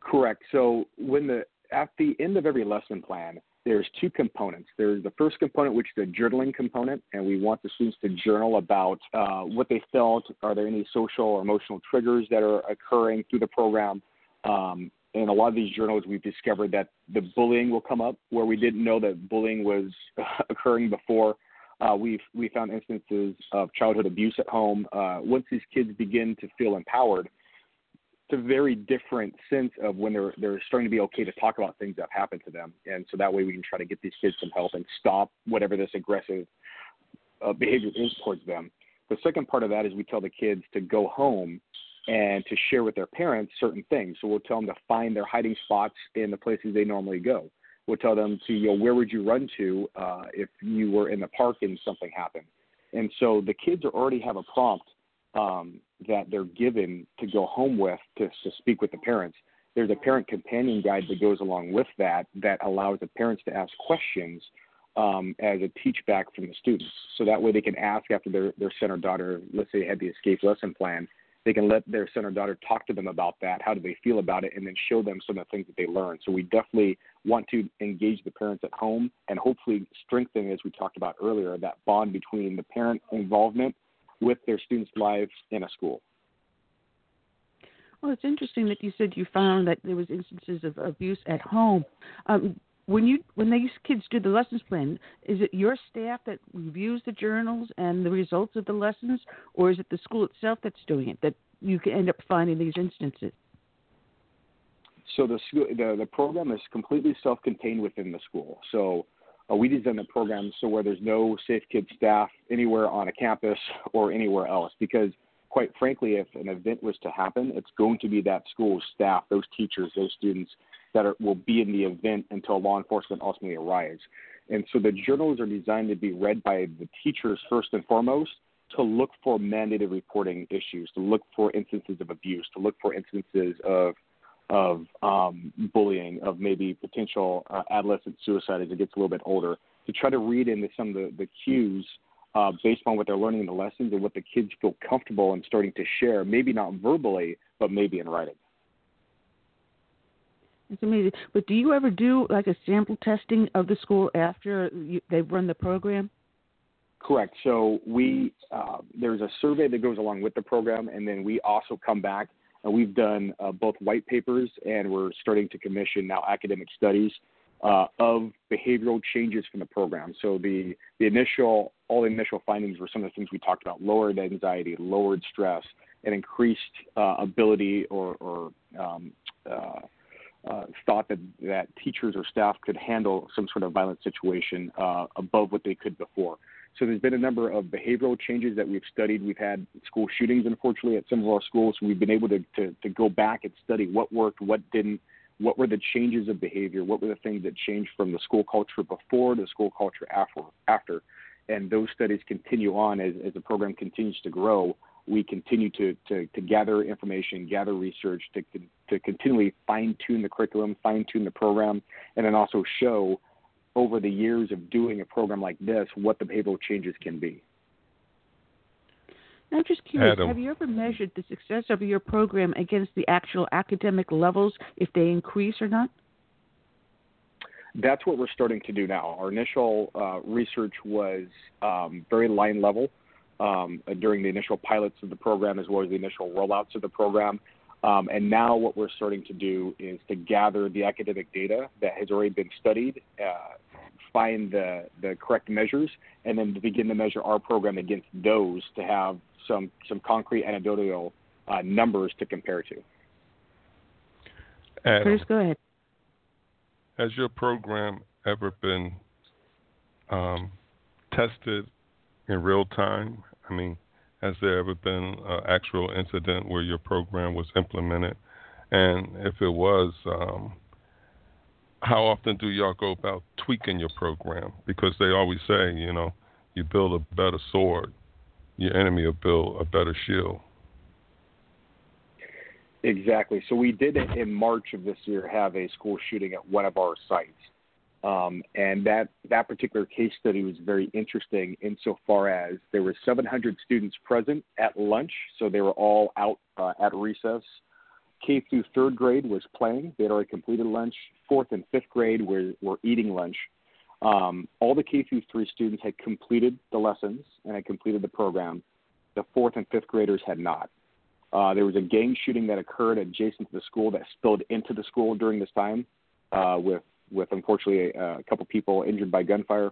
Correct. So when the at the end of every lesson plan, there's two components. There's the first component, which is the journaling component, and we want the students to journal about uh, what they felt. Are there any social or emotional triggers that are occurring through the program? Um, in a lot of these journals, we've discovered that the bullying will come up where we didn't know that bullying was (laughs) occurring before. Uh, we've we found instances of childhood abuse at home. Uh, once these kids begin to feel empowered, it's a very different sense of when they're they're starting to be okay to talk about things that have happened to them, and so that way we can try to get these kids some help and stop whatever this aggressive uh, behavior is towards them. The second part of that is we tell the kids to go home and to share with their parents certain things. So we'll tell them to find their hiding spots in the places they normally go. We'll tell them to, you know, where would you run to uh, if you were in the park and something happened. And so the kids already have a prompt um, that they're given to go home with to, to speak with the parents. There's a parent companion guide that goes along with that that allows the parents to ask questions um, as a teach back from the students. So that way they can ask after their, their son or daughter, let's say, had the escape lesson plan, they can let their son or daughter talk to them about that. How do they feel about it? And then show them some of the things that they learned. So we definitely want to engage the parents at home and hopefully strengthen, as we talked about earlier, that bond between the parent involvement with their students' lives in a school. Well, it's interesting that you said you found that there was instances of abuse at home. Um, when you when these kids do the lessons plan, is it your staff that reviews the journals and the results of the lessons, or is it the school itself that's doing it? That you can end up finding these instances. So the school, the the program is completely self-contained within the school. So uh, we design the program so where there's no Safe Kids staff anywhere on a campus or anywhere else because quite frankly, if an event was to happen, it's going to be that school's staff, those teachers, those students that are, will be in the event until law enforcement ultimately arrives. And so the journals are designed to be read by the teachers first and foremost to look for mandated reporting issues, to look for instances of abuse, to look for instances of of um, bullying, of maybe potential uh, adolescent suicide as it gets a little bit older, to try to read into some of the, the cues uh, based on what they're learning in the lessons and what the kids feel comfortable in starting to share, maybe not verbally, but maybe in writing. It's amazing. But do you ever do like a sample testing of the school after you, they've run the program? Correct. So we uh, there's a survey that goes along with the program, and then we also come back and we've done uh, both white papers and we're starting to commission now academic studies uh, of behavioral changes from the program. So the the initial all the initial findings were some of the things we talked about: lowered anxiety, lowered stress, and increased uh, ability or, or um, uh, uh, thought that, that teachers or staff could handle some sort of violent situation uh, above what they could before. So there's been a number of behavioral changes that we've studied. We've had school shootings, unfortunately, at some of our schools. We've been able to, to, to go back and study what worked, what didn't, what were the changes of behavior, what were the things that changed from the school culture before to the school culture after. after. And those studies continue on as, as the program continues to grow. We continue to, to, to gather information, gather research, to, to continually fine tune the curriculum, fine tune the program, and then also show over the years of doing a program like this what the behavioral changes can be. Now, I'm just curious, Adam. have you ever measured the success of your program against the actual academic levels, if they increase or not? That's what we're starting to do now. Our initial uh, research was um, very line level um, during the initial pilots of the program as well as the initial rollouts of the program. Um, and now what we're starting to do is to gather the academic data that has already been studied, uh, find the, the correct measures, and then to begin to measure our program against those to have some, some concrete anecdotal uh, numbers to compare to. Adam, Curtis, go ahead. has your program ever been um, tested in real time? I mean, has there ever been an actual incident where your program was implemented? And if it was, um, how often do y'all go about tweaking your program? Because they always say, you know, you build a better sword, your enemy will build a better shield. Exactly. So we did in March of this year have a school shooting at one of our sites. Um, and that, that particular case study was very interesting insofar as there were 700 students present at lunch, so they were all out uh, at recess. K through third grade was playing; they had already completed lunch. Fourth and fifth grade were, were eating lunch. Um, all the K through three students had completed the lessons and had completed the program. The fourth and fifth graders had not. Uh, there was a gang shooting that occurred adjacent to the school that spilled into the school during this time, uh, with with unfortunately a, a couple people injured by gunfire.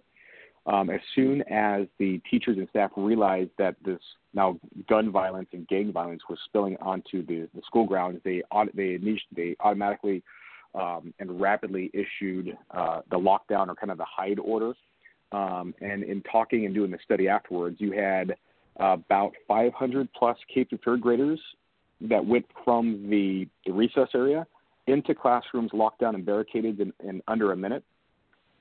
Um, as soon as the teachers and staff realized that this now gun violence and gang violence was spilling onto the, the school grounds, they they they automatically um, and rapidly issued uh, the lockdown or kind of the hide order. Um, and in talking and doing the study afterwards, you had about 500 plus K through third graders that went from the, the recess area into classrooms locked down and barricaded in, in under a minute.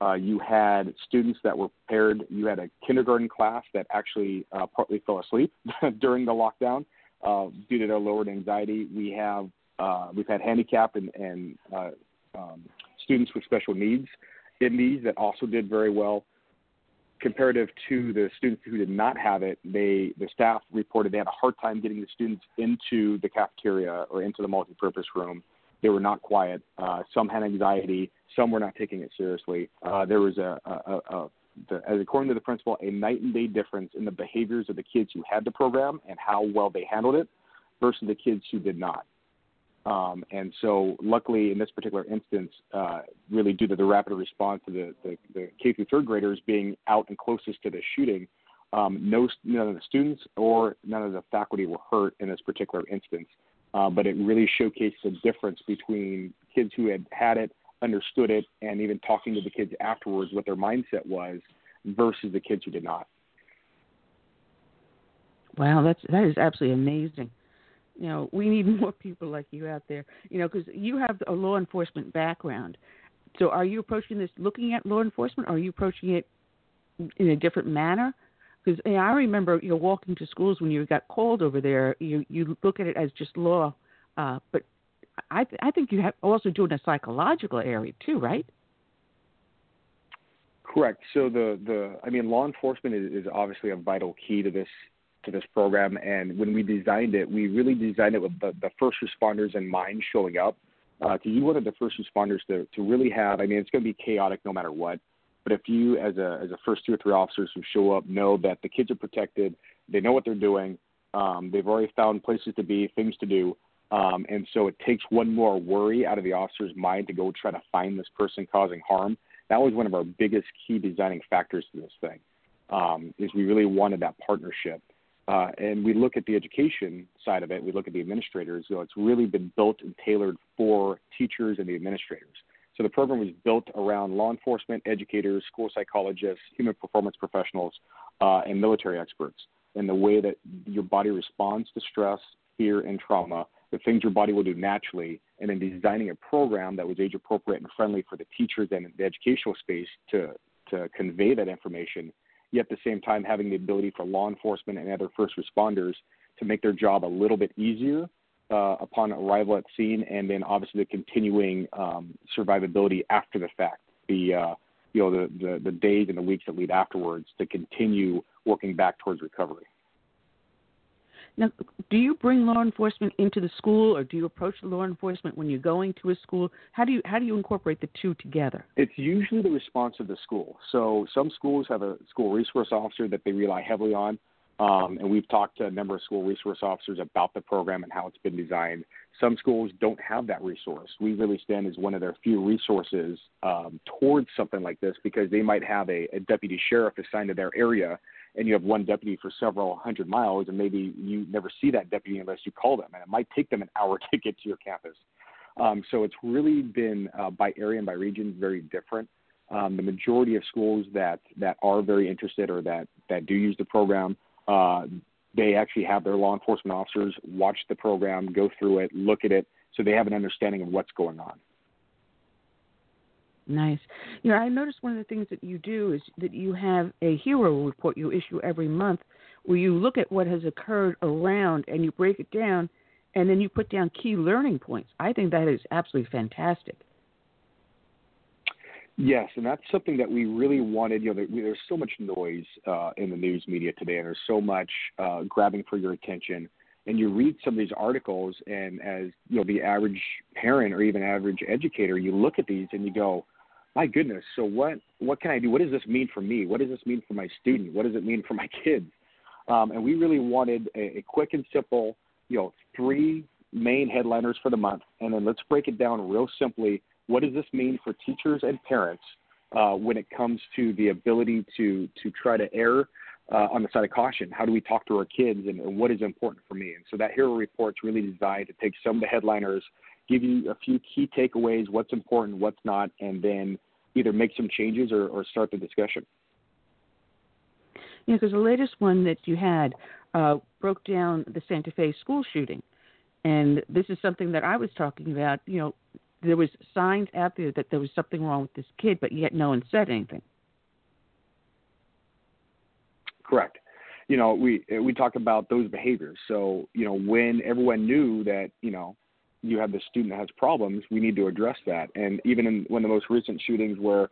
Uh, you had students that were paired. You had a kindergarten class that actually uh, partly fell asleep (laughs) during the lockdown uh, due to their lowered anxiety. We have uh, we've had handicapped and, and uh, um, students with special needs in these that also did very well. Comparative to the students who did not have it, they the staff reported they had a hard time getting the students into the cafeteria or into the multi-purpose room they were not quiet. Uh, some had anxiety. Some were not taking it seriously. Uh, there was a, a, a, the, as according to the principal, a night and day difference in the behaviors of the kids who had the program and how well they handled it versus the kids who did not. Um, and so, luckily, in this particular instance, uh, really due to the rapid response to the, the, the K through third graders being out and closest to the shooting, um, no, none of the students or none of the faculty were hurt in this particular instance. Uh, but it really showcased the difference between kids who had had it, understood it, and even talking to the kids afterwards what their mindset was versus the kids who did not. Wow, that's that is absolutely amazing. You know, we need (laughs) more people like you out there. You know, because you have a law enforcement background. So, are you approaching this looking at law enforcement, or are you approaching it in a different manner? Because you know, I remember you know walking to schools when you got called over there. You you look at it as just law, uh, but I th- I think you have also doing a psychological area too, right? Correct. So the the I mean, law enforcement is, is obviously a vital key to this to this program. And when we designed it, we really designed it with the, the first responders in mind showing up. Because uh, you wanted the first responders to, to really have, I mean, it's going to be chaotic no matter what. But if you, as a as a first two or three officers who show up, know that the kids are protected, they know what they're doing, um, they've already found places to be, things to do, um, and so it takes one more worry out of the officer's mind to go try to find this person causing harm. That was one of our biggest key designing factors to this thing. Um, is we really wanted that partnership. Uh, and we look at the education side of it. We look at the administrators. So it's really been built and tailored for teachers and the administrators. So the program was built around law enforcement, educators, school psychologists, human performance professionals, uh, and military experts. And the way that your body responds to stress, fear, and trauma, the things your body will do naturally, and then designing a program that was age appropriate and friendly for the teachers and the educational space to to convey that information yet at the same time having the ability for law enforcement and other first responders to make their job a little bit easier uh, upon arrival at scene, and then obviously the continuing um, survivability after the fact, the uh, you know the, the the days and the weeks that lead afterwards to continue working back towards recovery. Now, do you bring law enforcement into the school, or do you approach the law enforcement when you're going to a school? How do you how do you incorporate the two together? It's usually the response of the school. So some schools have a school resource officer that they rely heavily on, um, and we've talked to a number of school resource officers about the program and how it's been designed. Some schools don't have that resource. We really stand as one of their few resources um, towards something like this because they might have a, a deputy sheriff assigned to their area and you have one deputy for several hundred miles, and maybe you never see that deputy unless you call them, and it might take them an (laughs) hour to get to your campus. Um, so it's really been uh, by area and by region very different. Um, the majority of schools that that are very interested or that that do use the program, uh, they actually have their law enforcement officers watch the program, go through it, look at it, so they have an understanding of what's going on. Nice. You know, I noticed one of the things that you do is that you have a hero report you issue every month where you look at what has occurred around and you break it down and then you put down key learning points. I think that is absolutely fantastic. Yes, and that's something that we really wanted. You know, there's so much noise uh, in the news media today, and there's so much uh, grabbing for your attention. And you read some of these articles, and as you know, the average parent or even average educator, you look at these and you go, my goodness, so what what can I do? What does this mean for me? What does this mean for my student? What does it mean for my (laughs) kids? Um, and we really wanted a, a quick and simple, you know, three main headliners for the month, and then let's break it down real simply. What does this mean for teachers and parents uh, when it comes to the ability to to try to err uh, on the side of caution? How do we talk to our kids, and, and what is important for me? And so that hero report's really designed to take some of the headliners give you a few key takeaways, what's important, what's not, and then either make some changes or, or start the discussion. Yeah, because the latest one that you had uh, broke down the Santa Fe school shooting, and this is something that I was talking about. You know, there was signs out there that there was something wrong with this kid, but yet no one said anything. Correct. You know, we we talk about those behaviors. So you know, when everyone knew that you know you have the student that has problems, we need to address that. And even in one of the most recent shootings where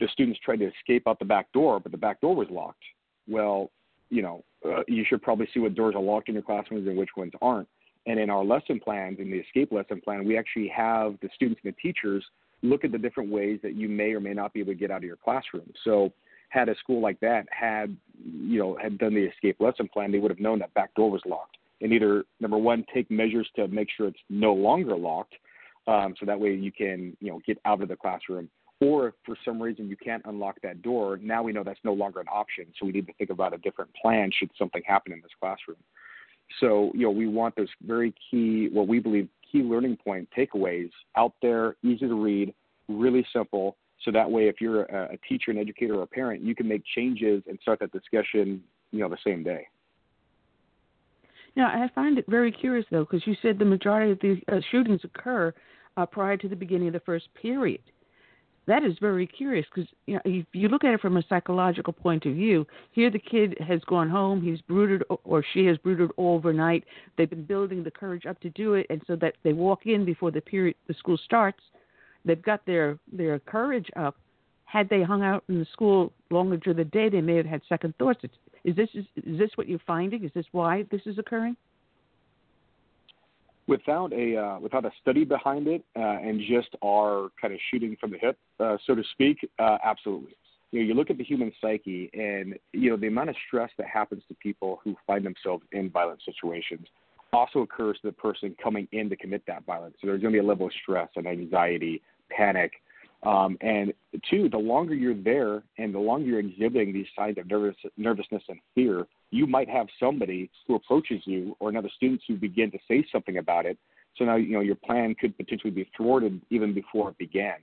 the students tried to escape out the back door, but the back door was locked. Well, you know, uh, you should probably see what doors are locked in your classrooms and which ones aren't. And in our lesson plans, in the escape lesson plan, we actually have the students and the teachers look at the different ways that you may or may not be able to get out of your classroom. So, had a school like that had, you know, had done the escape lesson plan, they would have known that back door was locked and either number one take measures to make sure it's no longer locked, um, so that way you can you know get out of the classroom. Or if for some reason you can't unlock that door, now we know that's no longer an option. So we need to think about a different plan should something happen in this classroom. So you know we want those very key, what we believe key learning point takeaways out there, easy to read, really simple. So that way, if you're a, teacher, an educator, or a parent, you can make changes and start that discussion, you know, the same day. Now, I find it very curious, though, because you said the majority of the uh, shootings occur uh, prior to the beginning of the first period. That is very curious because you know, if you look at it from a psychological point of view, here the kid has gone home, he's brooded or she has brooded overnight. They've been building the courage up to do it, and so that they walk in before the period the school starts, they've got their their courage up. Had they hung out in the school longer during the day, they may have had second thoughts. Is this is, is this what you're finding? Is this why this is occurring? Without a uh, without a study behind it uh, and just our kind of shooting from the hip, uh, so to speak, uh, absolutely. you know, you look at the human psyche, and you know the amount of stress that happens to people who find themselves in violent situations also occurs to the person coming in to commit that violence. So there's going to be a level of stress and anxiety, panic, um, and two, the longer you're there and the longer you're exhibiting these signs of nervous, nervousness and fear, you might have somebody who approaches you or another student who begin to say something about it. So now you know your plan could potentially be thwarted even before it began.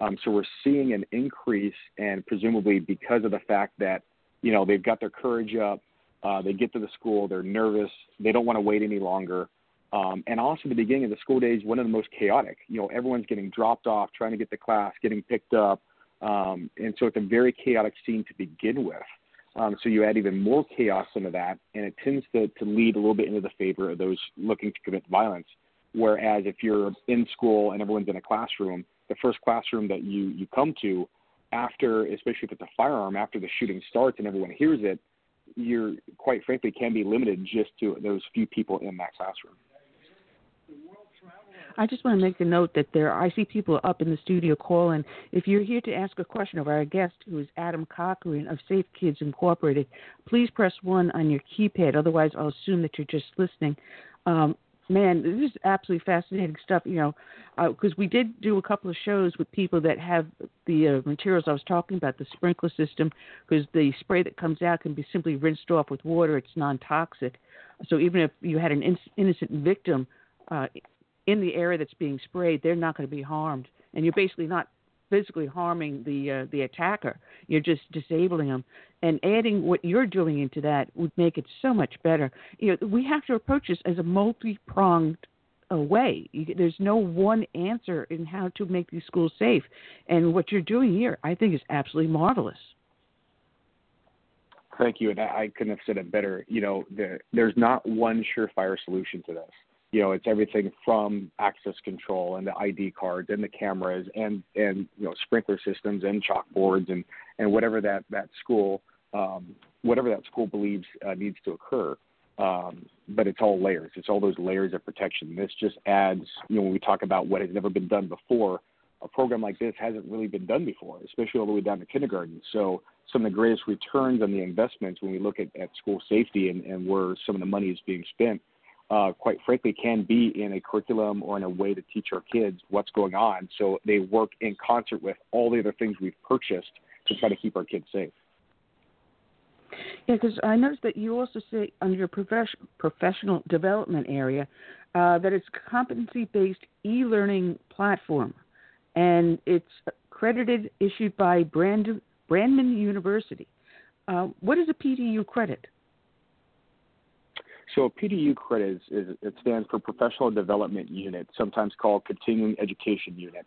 Um, so we're seeing an increase, and presumably because of the fact that you know they've got their courage up, uh, they get to the school, they're nervous, they don't want to wait any longer. Um, and also the beginning of the school days, one of the most chaotic. You know, everyone's getting dropped off, trying to get to class, getting picked up, um, and so it's a very chaotic scene to begin with. Um, so you add even more chaos into that, and it tends to, to lead a little bit into the favor of those looking to commit violence. Whereas if you're in school and everyone's in a classroom, the first classroom that you you come to after, especially if it's a firearm, after the shooting starts and everyone hears it, you're quite frankly can be limited just to those few people in that classroom. I just want to make a note that there I see people up in the studio calling. If you're here to ask a question of our guest, who is Adam Coughran of Safe Kids Incorporated, please press one on your keypad. Otherwise, I'll assume that you're just listening. Um, man, this is absolutely fascinating stuff. You know, because uh, we did do a couple of shows with people that have the uh, materials I was talking about, the sprinkler system, because the spray that comes out can be simply rinsed off with water. It's non-toxic. So even if you had an in- innocent victim uh, in the area that's being sprayed, they're not going to be harmed, and you're basically not physically harming the uh, the attacker. You're just disabling them, and adding what you're doing into that would make it so much better. You know, we have to approach this as a multi-pronged uh, way. You, there's no one answer in how to make these schools safe, and what you're doing here, I think, is absolutely marvelous. Thank you, and I, I couldn't have said it better. You know, the, there's not one surefire solution to this you know, it's everything from access control and the ID cards and the cameras and and you know sprinkler systems and chalkboards and and whatever that that school um, whatever that school believes uh, needs to occur. Um, but it's all layers. It's all those layers of protection. This just adds, you know, when we talk about what has never been done before, a program like this hasn't really been done before, especially all the way down to kindergarten. So some of the greatest returns on the investments when we look at, at school safety and, and where some of the money is being spent uh, quite frankly, can be in a curriculum or in a way to teach our kids what's going on. So they work in concert with all the other things we've purchased to try to keep our kids safe. Yeah, because I noticed that you also say under your profession, professional development area uh, that it's competency-based e-learning platform, and it's accredited, issued by Brand, Brandman University. Uh, what is a PDU credit? So a PDU credit is, is, it stands for Professional Development Unit, sometimes called Continuing Education Unit.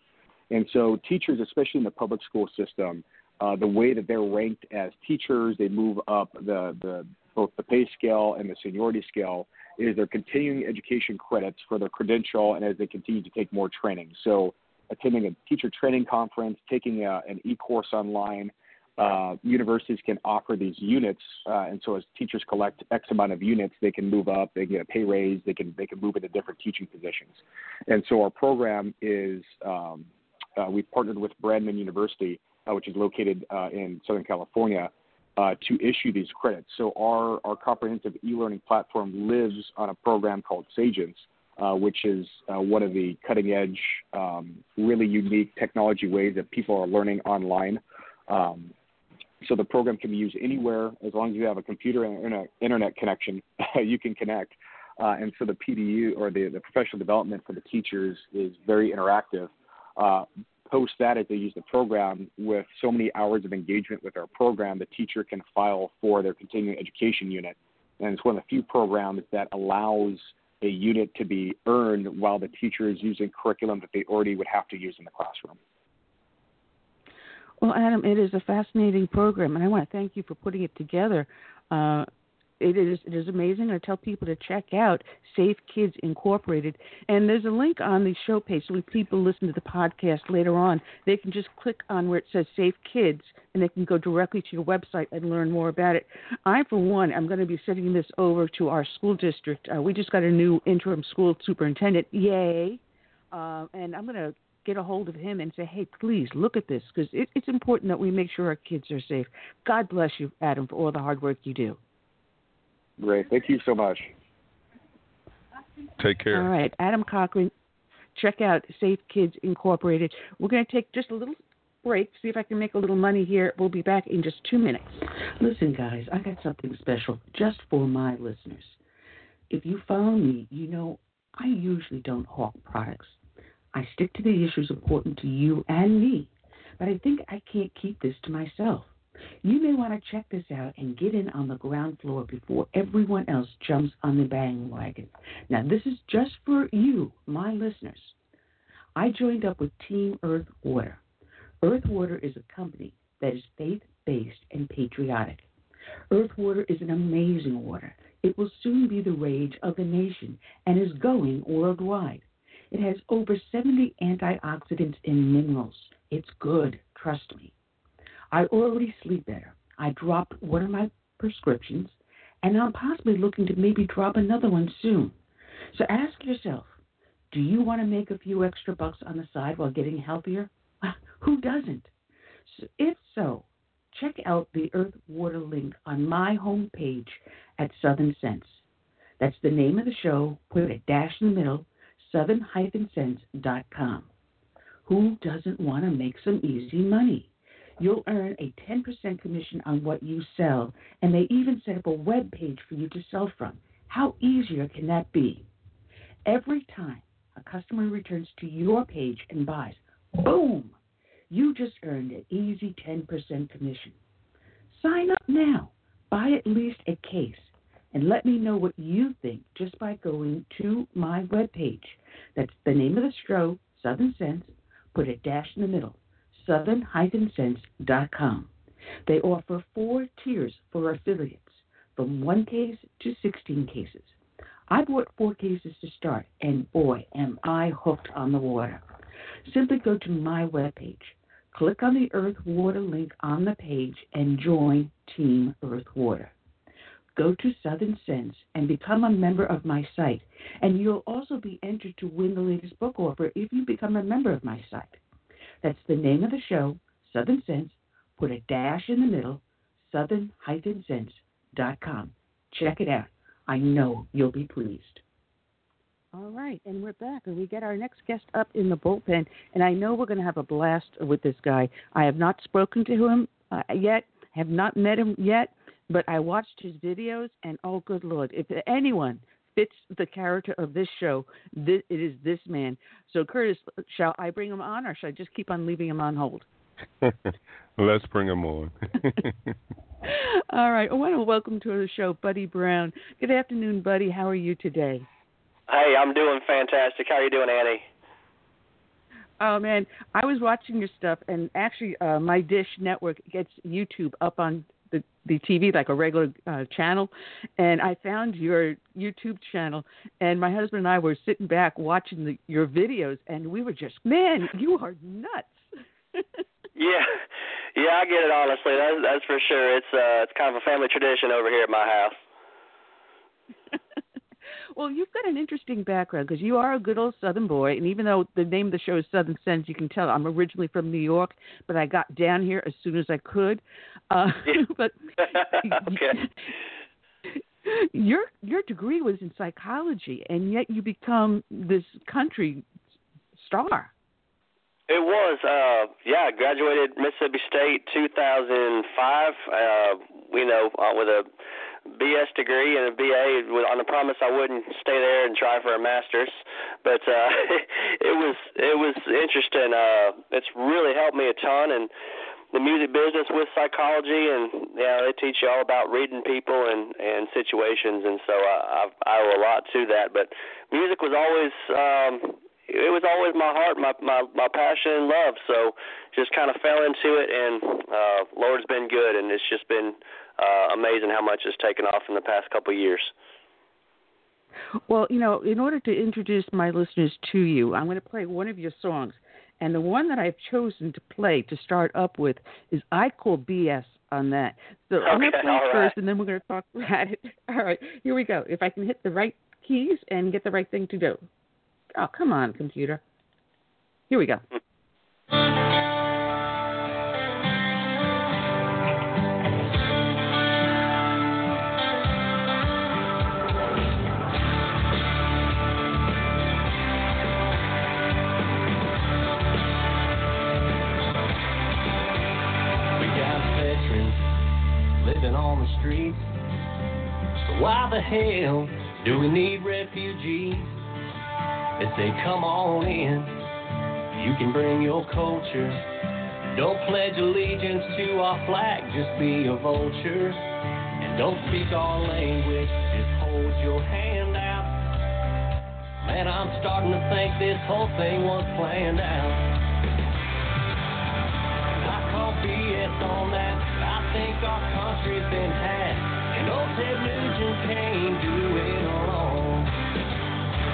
And so teachers, especially in the public school system, uh, the way that they're ranked as teachers, they move up the, the both the pay scale and the seniority scale is their continuing education credits for their credential and as they continue to take more training. So attending a teacher training conference, taking a, an e-course online, uh, universities can offer these units, uh, and so as teachers collect X amount of units, they can move up, they get a pay raise, they can they can move into different teaching positions. And so our program is um, uh, we've partnered with Brandman University, uh, which is located uh, in Southern California, uh, to issue these credits. So our our comprehensive e-learning platform lives on a program called Sagents. which is one of the cutting edge, um, really unique technology ways that people are learning online. Um, so the program can be used anywhere as long as you have a computer and an internet connection. (laughs) you can connect. Uh, and so the PDU or the, the professional development for the teachers is very interactive. Uh, post that, as they use the program, with so many hours of engagement with our program, the teacher can file for their continuing education unit. And it's one of the few programs that allows a unit to be earned while the teacher is using curriculum that they already would have to use in the classroom. Well, Adam, it is a fascinating program, and I want to thank you for putting it together. Uh, it is it is amazing. I tell people to check out Safe Kids Incorporated, and there's a link on the show page. So when people listen to the podcast later on, they can just click on where it says Safe Kids, and they can go directly to your website and learn more about it. I, for one, am going to be sending this over to our school district. Uh, we just got a new interim school superintendent. Yay! Uh, and I'm going to get a hold of him and say, hey, please look at this because it, it's important that we make sure our kids are safe. God bless you, Adam, for all the hard work you do. Great. Thank you so much. Take care. All right, Adam Coughran. Check out Safe Kids Incorporated. We're going to take just a little break, see if I can make a little money here. We'll be back in just two minutes. Listen, guys, I got something special just for my listeners. If you follow me, you know I usually don't hawk products. I stick to the issues important to you and me, but I think I can't keep this to myself. You may want to check this out and get in on the ground floor before everyone else jumps on the bandwagon. Now, this is just for you, my listeners. I joined up with Team Earth Water. Earth Water is a company that is faith based and patriotic. Earth Water is an amazing water. It will soon be the rage of the nation and is going worldwide. It has over 70 antioxidants and minerals. It's good, trust me. I already sleep better. I dropped one of my prescriptions, and I'm possibly looking to maybe drop another one soon. So ask yourself do you want to make a few extra bucks on the side while getting healthier? (laughs) Who doesn't? So if so, check out the Earth Water link on my homepage at Southern Sense. That's the name of the show. Put a dash in the middle, southern-sense.com. Who doesn't want to make some easy money? You'll earn a 10% commission on what you sell, and they even set up a web page for you to sell from. How easier can that be? Every time a customer returns to your page and buys, boom, you just earned an easy 10% commission. Sign up now. Buy at least a case and let me know what you think just by going to my webpage. That's the name of the show, Southern Sense. Put a dash in the middle southern-sense.com. They offer four tiers for affiliates, from one case to 16 cases. I bought four cases to start, and boy, am I hooked on the water. Simply go to my webpage, click on the Earth Water link on the page, and join Team Earth Water. Go to Southern Sense and become a member of my site, and you'll also be entered to win the latest book offer if you become a member of my site. That's the name of the show, Southern Sense. Put a dash in the middle, southern-sense.com. Check it out. I know you'll be pleased. All right, and we're back, and we get our next guest up in the bullpen, and I know we're going to have a blast with this guy. I have not spoken to him uh, yet, have not met him yet, but I watched his videos, and oh, good lord, if anyone fits the character of this show, this, it is this man. So, Curtis, shall I bring him on, or shall I just keep on leaving him on hold? (laughs) Let's bring him on. (laughs) All right. I want to welcome to the show Buddy Brown. Good afternoon, Buddy. How are you today? Hey, I'm doing fantastic. How are you doing, Annie? Oh man, I was watching your stuff, and actually, uh, my Dish network gets YouTube up on the TV like a regular uh, channel, and I found your YouTube channel, and my husband and I were sitting back watching the, your videos, and we were just, man, you are nuts. (laughs) yeah, yeah, I get it. Honestly, that's that's for sure. It's uh, it's kind of a family tradition over here at my house. (laughs) Well, you've got an interesting background because you are a good old Southern boy, and even though the name of the show is Southern Sense, you can tell I'm originally from New York, but I got down here as soon as I could. Uh, (laughs) but (laughs) your your degree was in psychology, and yet you become this country star. It was, uh, yeah. I graduated Mississippi State 2005. Uh, you know, uh, with a BS degree and a BA on the promise I wouldn't stay there and try for a master's. But uh, (laughs) it was it was interesting. Uh, it's really helped me a ton and the music business with psychology and yeah they teach you all about reading people and and situations and so I I, I owe a lot to that. But music was always um, it was always my heart, my my my passion and love. So just kind of fell into it, and uh, Lord's been good, and it's just been uh, amazing how much has taken off in the past couple of years. Well, you know, in order to introduce my listeners to you, I'm going to play one of your songs. And the one that I've chosen to play to start up with is I Call BS on that. So okay, I'm going to play right. first, and then we're going to talk (laughs) about it. All right, here we go. If I can hit the right keys and get the right thing to do. Oh, come on, computer. Here we go. (laughs) hell do we need refugees? They say, come on in. You can bring your culture. Don't pledge allegiance to our flag, just be a vulture. And don't speak our language, just hold your hand out. Man, I'm starting to think this whole thing was planned out. I call BS on that. I think our country's been had. Old can't do it alone.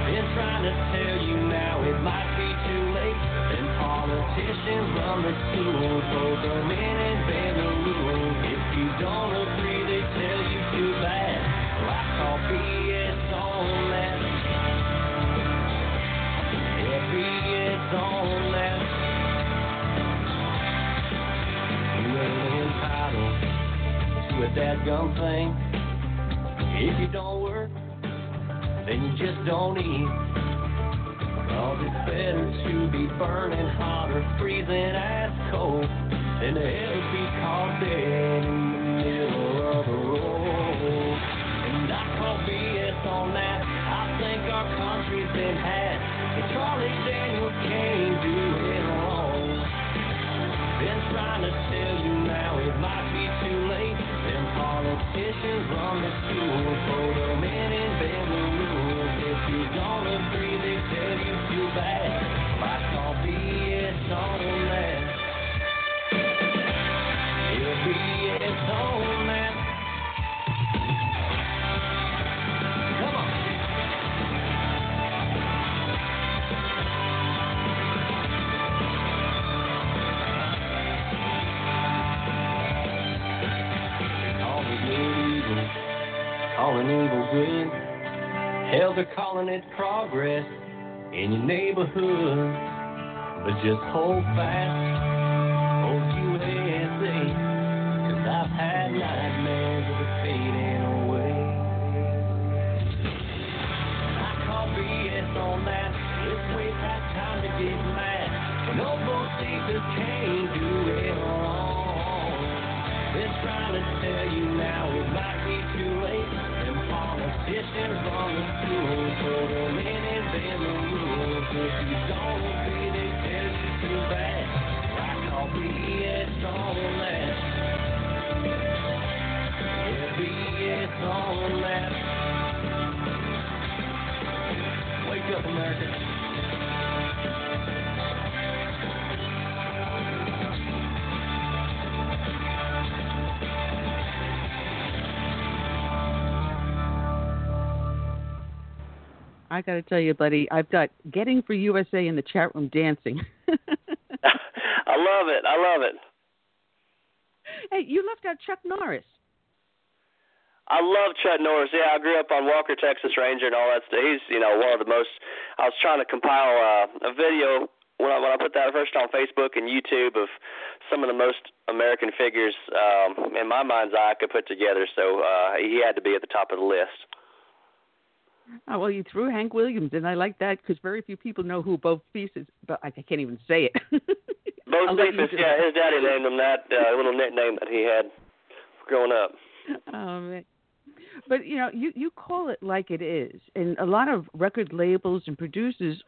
Been trying to tell you now it might be too late. Then politicians run the schools, hold them in and bend the rules. If you don't agree, they tell you too bad. Well, I call BS on that. Yeah, BS on that. You ain't entitled to a dadgum thing. If you don't work, then you just don't eat. Cause it's better to be burning hot or freezing as cold than to ever be caught dead in the middle of the road. And I call BS on that. I think our country's been had. And Charlie Daniels can't do it politicians run the schools, throw them in bend rules. If you don't agree, they tell you too bad. Might call BS on progress in your neighborhood. But just hold fast, I got to tell you, buddy, I've got Getting for USA in the chat room dancing. (laughs) (laughs) I love it. I love it. hey, you left out Chuck Norris. I love Chuck Norris. Yeah, I grew up on Walker, Texas Ranger, and all that stuff. He's, you know, one of the most. I was trying to compile uh, a video when I when I put that first on Facebook and YouTube of some of the most American figures um, in my mind's eye I could put together. So uh, he had to be at the top of the list. Oh, well, you threw Hank Williams, and I like that because very few people know who Bo Peep is, but I can't even say it. (laughs) Bo I'll let you Cephas, do yeah, his daddy named him that uh, little nickname that he had growing up. Um, but you know, you you call it like it is, and a lot of record labels and producers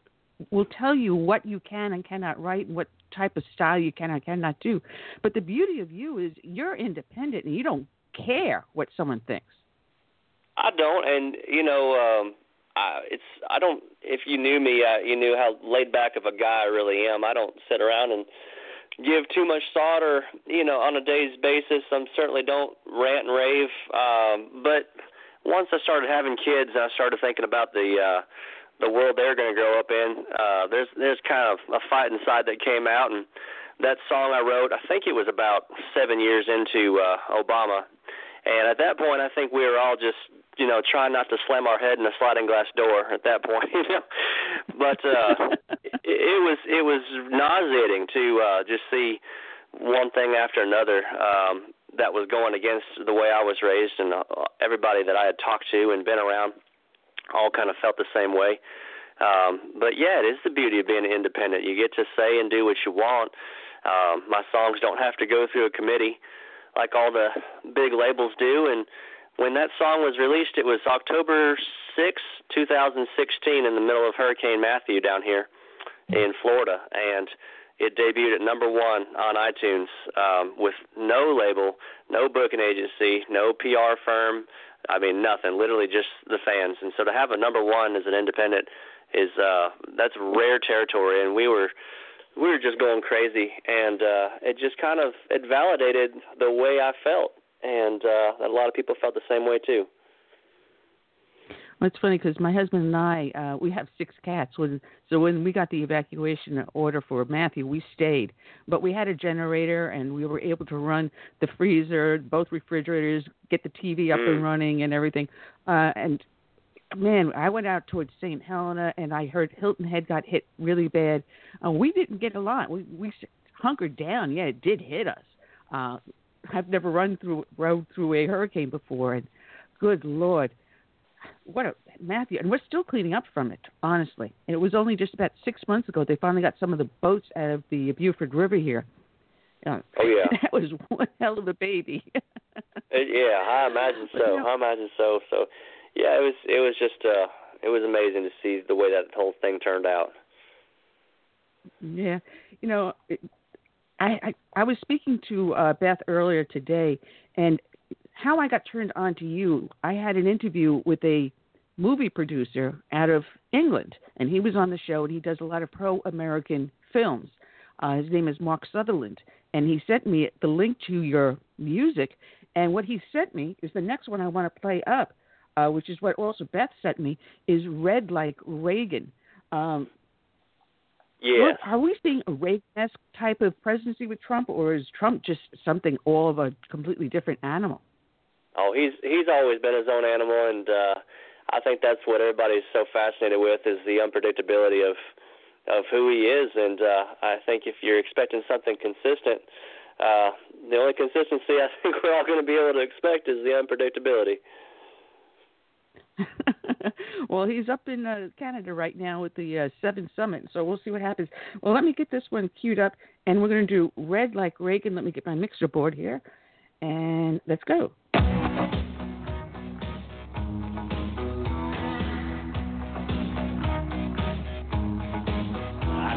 will tell you what you can and cannot write and what type of style you can and cannot do. But the beauty of you is you're independent and you don't care what someone thinks. I don't, and you know, um, I, it's I don't. If you knew me, uh, you knew how laid back of a guy I really am. I don't sit around and give too much thought, or you know, on a day's basis. I certainly don't rant and rave. Um, but once I started having kids, and I started thinking about the uh, the world they're going to grow up in. Uh, there's there's kind of a fight inside that came out, and that song I wrote, I think it was about seven years into uh, Obama, and at that point, I think we were all just you know, trying not to slam our head in a sliding glass door at that point, (laughs) you know. But uh (laughs) it, it was it was nauseating to uh just see one thing after another um that was going against the way I was raised and uh, everybody that I had talked to and been around all kind of felt the same way. Um but yeah, it is the beauty of being independent. You get to say and do what you want. Um my songs don't have to go through a committee like all the big labels do and when that song was released, it was October 6, 2016, in the middle of Hurricane Matthew down here in Florida, and it debuted at number one on iTunes um, with no label, no booking agency, no PR firm. I mean, nothing. Literally just the fans. And so to have a number one as an independent is uh, that's rare territory, and we were we were just going crazy, and uh, it just kind of it validated the way I felt and uh, a lot of people felt the same way too. Well, it's funny because my husband and I, uh, we have six cats. When, so when we got the evacuation order for Matthew, we stayed. But we had a generator, and we were able to run the freezer, both refrigerators, get the TV up Mm. and running, and everything. Uh, and man, I went out towards St. Helena, and I heard Hilton Head got hit really bad. Uh, we didn't get a lot. We we hunkered down. Yeah, it did hit us. Uh, I've never run through rode through a hurricane before, and good lord, what a Matthew! And we're still cleaning up from it, honestly. And it was only just about six months ago they finally got some of the boats out of the Beaufort River here. Uh, Oh yeah, (laughs) that was one hell of a baby. (laughs) Yeah. I imagine so. I imagine so. So, yeah, it was it was just uh it was amazing to see the way that whole thing turned out. Yeah, you know, it- I I, I was speaking to uh, Beth earlier today, and how I got turned on to you. I had an interview with a movie producer out of England, and he was on the show, and he does a lot of pro-American films. Uh, his name is Mark Sutherland, and he sent me the link to your music. And what he sent me is the next one I want to play up, uh, which is what also Beth sent me, is Red Like Reagan. Um, Yeah. Are we seeing a Reagan-esque type of presidency with Trump, or is Trump just something all of a completely different animal? Oh, he's he's always been his own animal, and uh, I think that's what everybody's so fascinated with is the unpredictability of of who he is. And uh, I think if you're expecting something consistent, uh, the only consistency (laughs) I think we're all going to be able to expect is the unpredictability. (laughs) well, he's up in uh, Canada right now with the uh, Seven Summit, so we'll see what happens. Well, let me get this one queued up, and we're going to do Red Like Reagan. Let me get my mixer board here, and let's go. I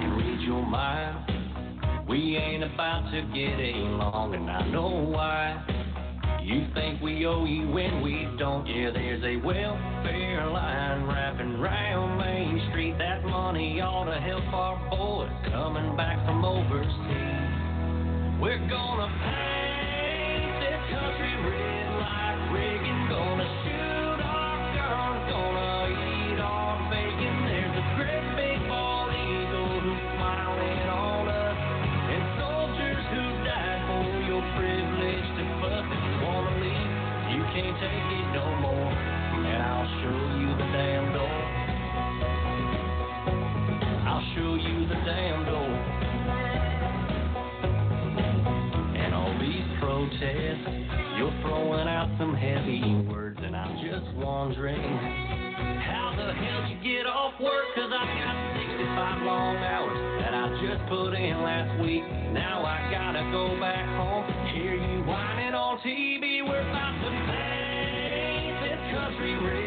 can read your mind. We ain't about to get along, and I know why. You think we owe you when we don't. Yeah, there's a welfare line wrapping round Main Street. That money ought to help our boys coming back from overseas. We're gonna paint this country red some heavy words, and I'm just wondering how the hell you get off work? Cause I've got 65 long hours that I just put in last week. Now I gotta go back home, hear you whining on TV. We're about to paint this country red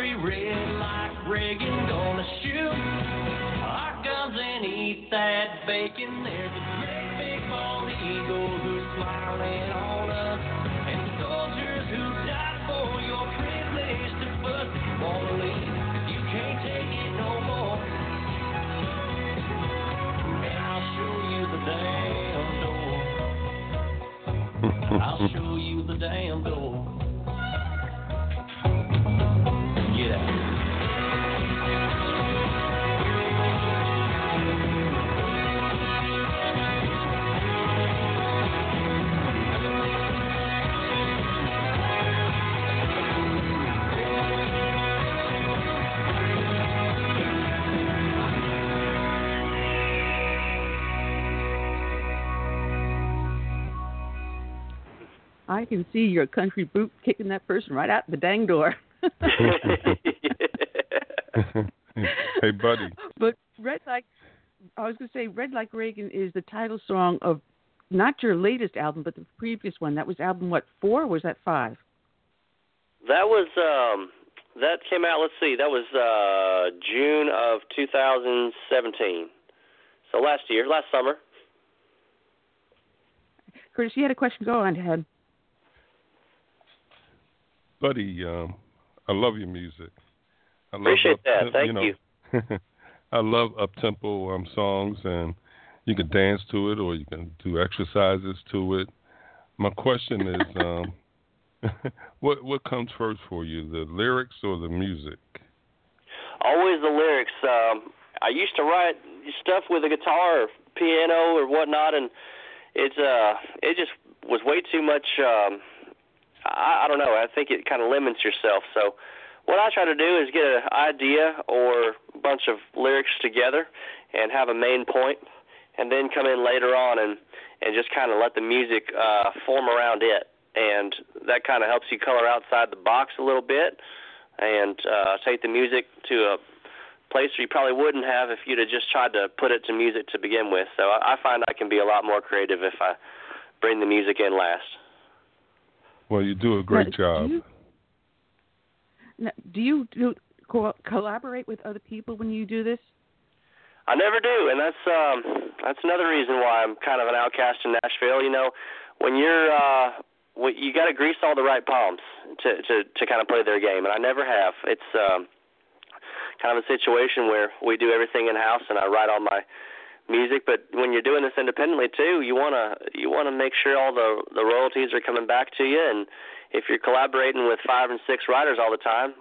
country red like Reagan. Gonna shoot our guns and eat that bacon. There's a great big bald eagle who's smiling on us. And soldiers who died for your privilege to you wanna leave, you can't take it no more. And I'll show you the damn door. I'll show you the damn door. I can see your country boot kicking that person right out the dang door. (laughs) hey, buddy. But Red Like, I was going to say, Red Like Reagan is the title song of not your latest album, but the previous one. That was album, what, four or was that five? That was um that came out. Let's see, that was uh June of 2017. So last year, last summer. Curtis, you had a question. Go on ahead. Buddy, um, I love your music. I love Appreciate up, that. Thank you. Know, you. (laughs) I love up tempo um, songs, and you can dance to it or you can do exercises to it. My question is, (laughs) um, (laughs) what what comes first for you, the lyrics or the music? Always the lyrics. Um, I used to write stuff with a guitar or piano or whatnot, and it's uh, it just was way too much. Um, I, I don't know. I think it kind of limits yourself. So, what I try to do is get an idea or a bunch of lyrics together and have a main point, and then come in later on and and just kind of let the music uh, form around it, and that kind of helps you color outside the box a little bit, and uh, take the music to a place where you probably wouldn't have if you'd have just tried to put it to music to begin with. So I, I find I can be a lot more creative if I bring the music in last. Well, you do a great Now, job. Do you, now, do you do co- collaborate with other people when you do this? I never do, and that's um that's another reason why I'm kind of an outcast in Nashville. You know, when you're uh when you got to grease all the right palms to to to kind of play their game, and I never have. It's um kind of a situation where we do everything in house, and I write all my music. But when you're doing this independently too, you wanna you wanna make sure all the the royalties are coming back to you, and if you're collaborating with five and six writers all the time,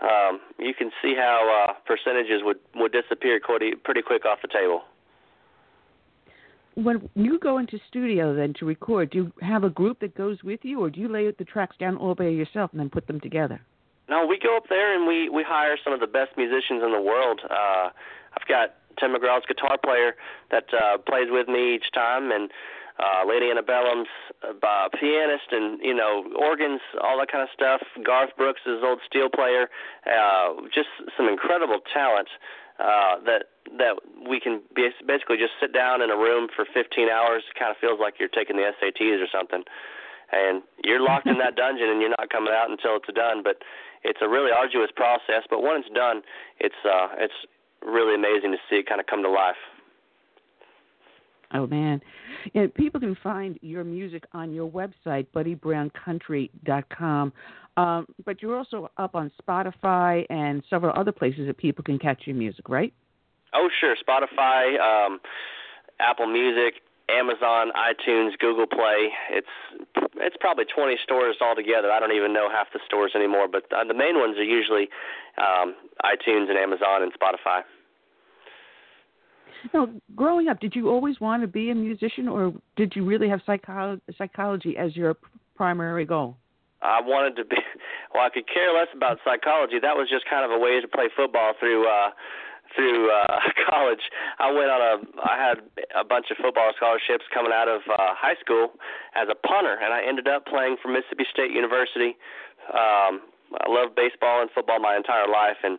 um, you can see how uh, percentages would would disappear pretty pretty quick off the table. When you go into studio then to record, do you have a group that goes with you, or do you lay the tracks down all by yourself and then put them together? No, we go up there and we we hire some of the best musicians in the world. Uh, I've got Tim McGraw's guitar player that uh, plays with me each time, and uh, Lady Antebellum's uh, pianist, and you know organs, all that kind of stuff. Garth Brooks is old steel player. Uh, just some incredible talent uh, that that we can basically just sit down in a room for 15 hours. It kind of feels like you're taking the SATs or something, and you're locked in that (laughs) dungeon and you're not coming out until it's done. But it's a really arduous process. But when it's done, it's uh, it's really amazing to see it kind of come to life. Oh man, yeah, people can find your music on your website, BuddyBrownCountry.com. Um, but you're also up on Spotify and several other places that people can catch your music, right? Oh, sure. Spotify, um, Apple Music, Amazon, iTunes, Google Play. It's it's probably 20 stores altogether. I don't even know half the stores anymore, but uh, the main ones are usually um, iTunes and Amazon and Spotify. Now, growing up, did you always want to be a musician, or did you really have psycholo- psychology as your primary goal? I wanted to be. (laughs) Well, I could care less about psychology. That was just kind of a way to play football through uh, through uh, (laughs) college. I went on a. I had a bunch of football scholarships coming out of uh, high school as a punter, and I ended up playing for Mississippi State University. Um, I loved baseball and football my entire life, and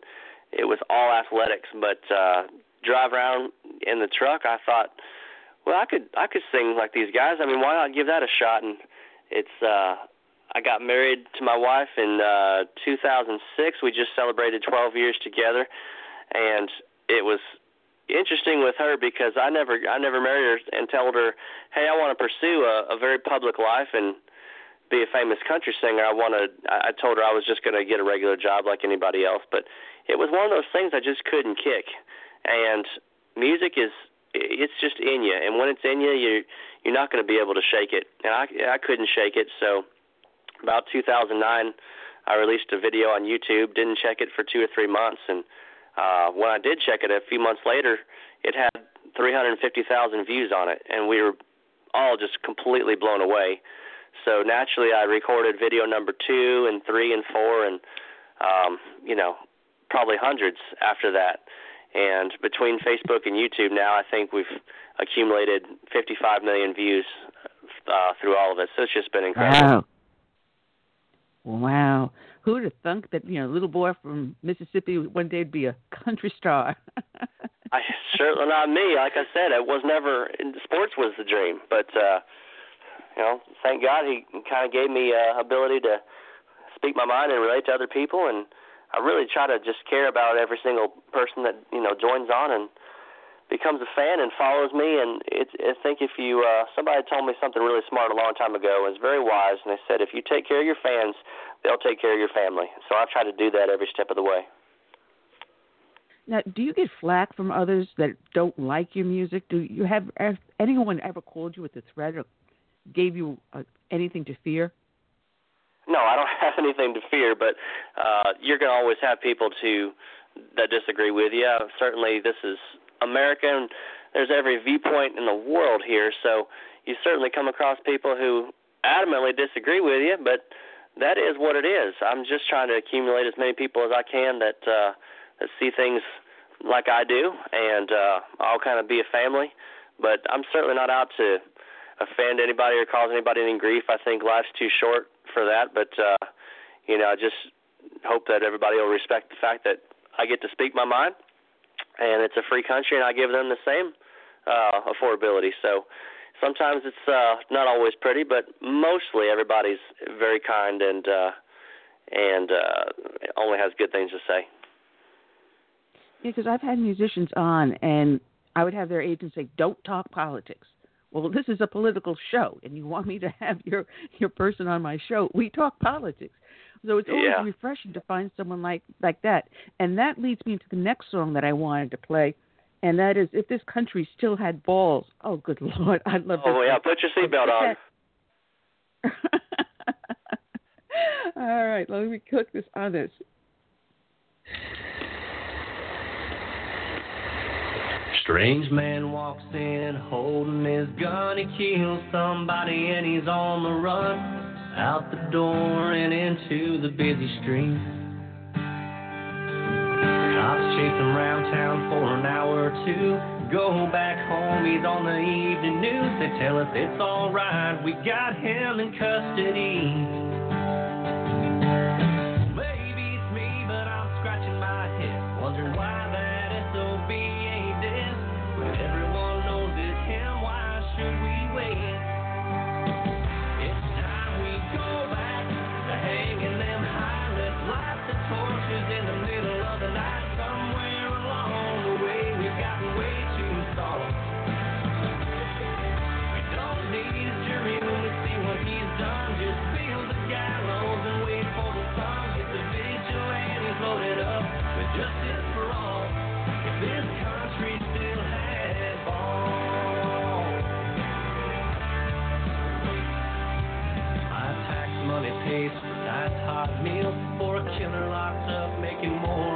it was all athletics. But uh, drive around in the truck, I thought, well, I could I could sing like these guys. I mean, why not give that a shot? And it's uh I got married to my wife in uh 2006. We just celebrated 12 years together and it was interesting with her because I never I never married her and told her, hey, I want to pursue a, a very public life and be a famous country singer. I want to. I told her I was just going to get a regular job like anybody else, but it was one of those things I just couldn't kick. And music is it's just in you, and when it's in you, you you're not going to be able to shake it. And I I couldn't shake it, so about 2009, I released a video on YouTube. Didn't check it for two or three months, and uh, when I did check it a few months later, it had 350,000 views on it, and we were all just completely blown away. So naturally, I recorded video number two and three and four, and um, you know, probably hundreds after that. And between Facebook and YouTube now, I think we've accumulated 55 million views uh, through all of it. So it's just been incredible. Wow. Wow. Who would have thunk that, you know, a little boy from Mississippi one day would be a country star? (laughs) I certainly not me. Like I said, it was never sports was the dream, but uh you know, thank God he kind of gave me uh, ability to speak my mind and relate to other people and I really try to just care about every single person that you know joins on and becomes a fan and follows me. And it's, I think if you uh, somebody told me something really smart a long time ago, and it's very wise, and they said if you take care of your fans, they'll take care of your family. So I try to do that every step of the way. Now, do you get flack from others that don't like your music? Do you have, have anyone ever called you with a threat or gave you uh, anything to fear? No, I don't (laughs) have anything to fear, but uh, you're going to always have people to that disagree with you. Certainly, this is America, and there's every viewpoint in the world here. So you certainly come across people who adamantly disagree with you, but that is what it is. I'm just trying to accumulate as many people as I can that uh, that see things like I do, and uh, I'll kind of be a family. But I'm certainly not out to offend anybody or cause anybody any grief. I think life's too short for that. But uh, you know, I just hope that everybody will respect the fact that I get to speak my mind, and it's a free country, and I give them the same uh, affordability. So sometimes it's uh, not always pretty, but mostly everybody's very kind and uh, and uh, only has good things to say. Yeah, because I've had musicians on, and I would have their agents say, "Don't talk politics." well, this is a political show, and you want me to have your your person on my show. We talk politics, so it's always yeah. refreshing to find someone like like that. And that leads me to the next song that I wanted to play, and that is "If This Country Still Had Balls." Oh, good (laughs) lord, I'd love. To Oh yeah, put your seatbelt on. (laughs) All right, let me cook this on this. Strange man walks in holding his gun. He kills somebody and he's on the run. Out the door and into the busy street. Cops chase him around town for an hour or two. Go back home, he's on the evening news. They tell us it's alright, we got him in custody. making more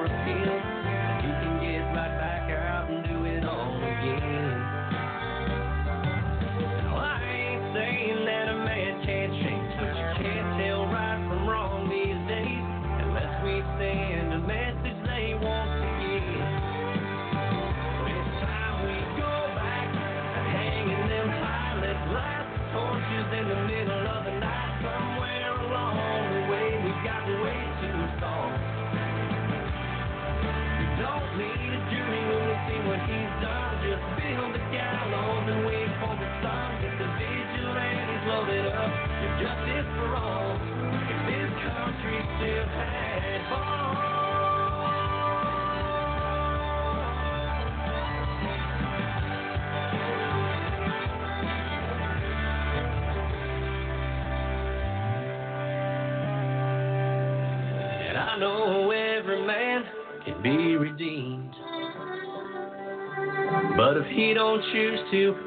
to,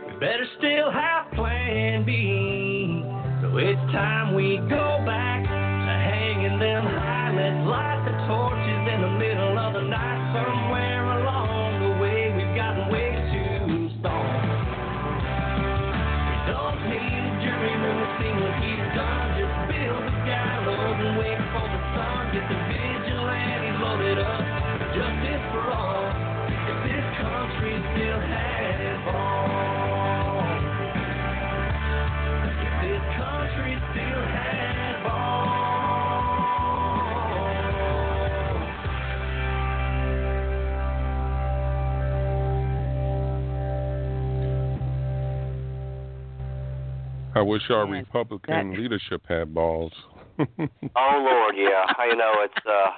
our Yes, Republican that- leadership had balls. (laughs) Oh Lord, yeah. You know it's. uh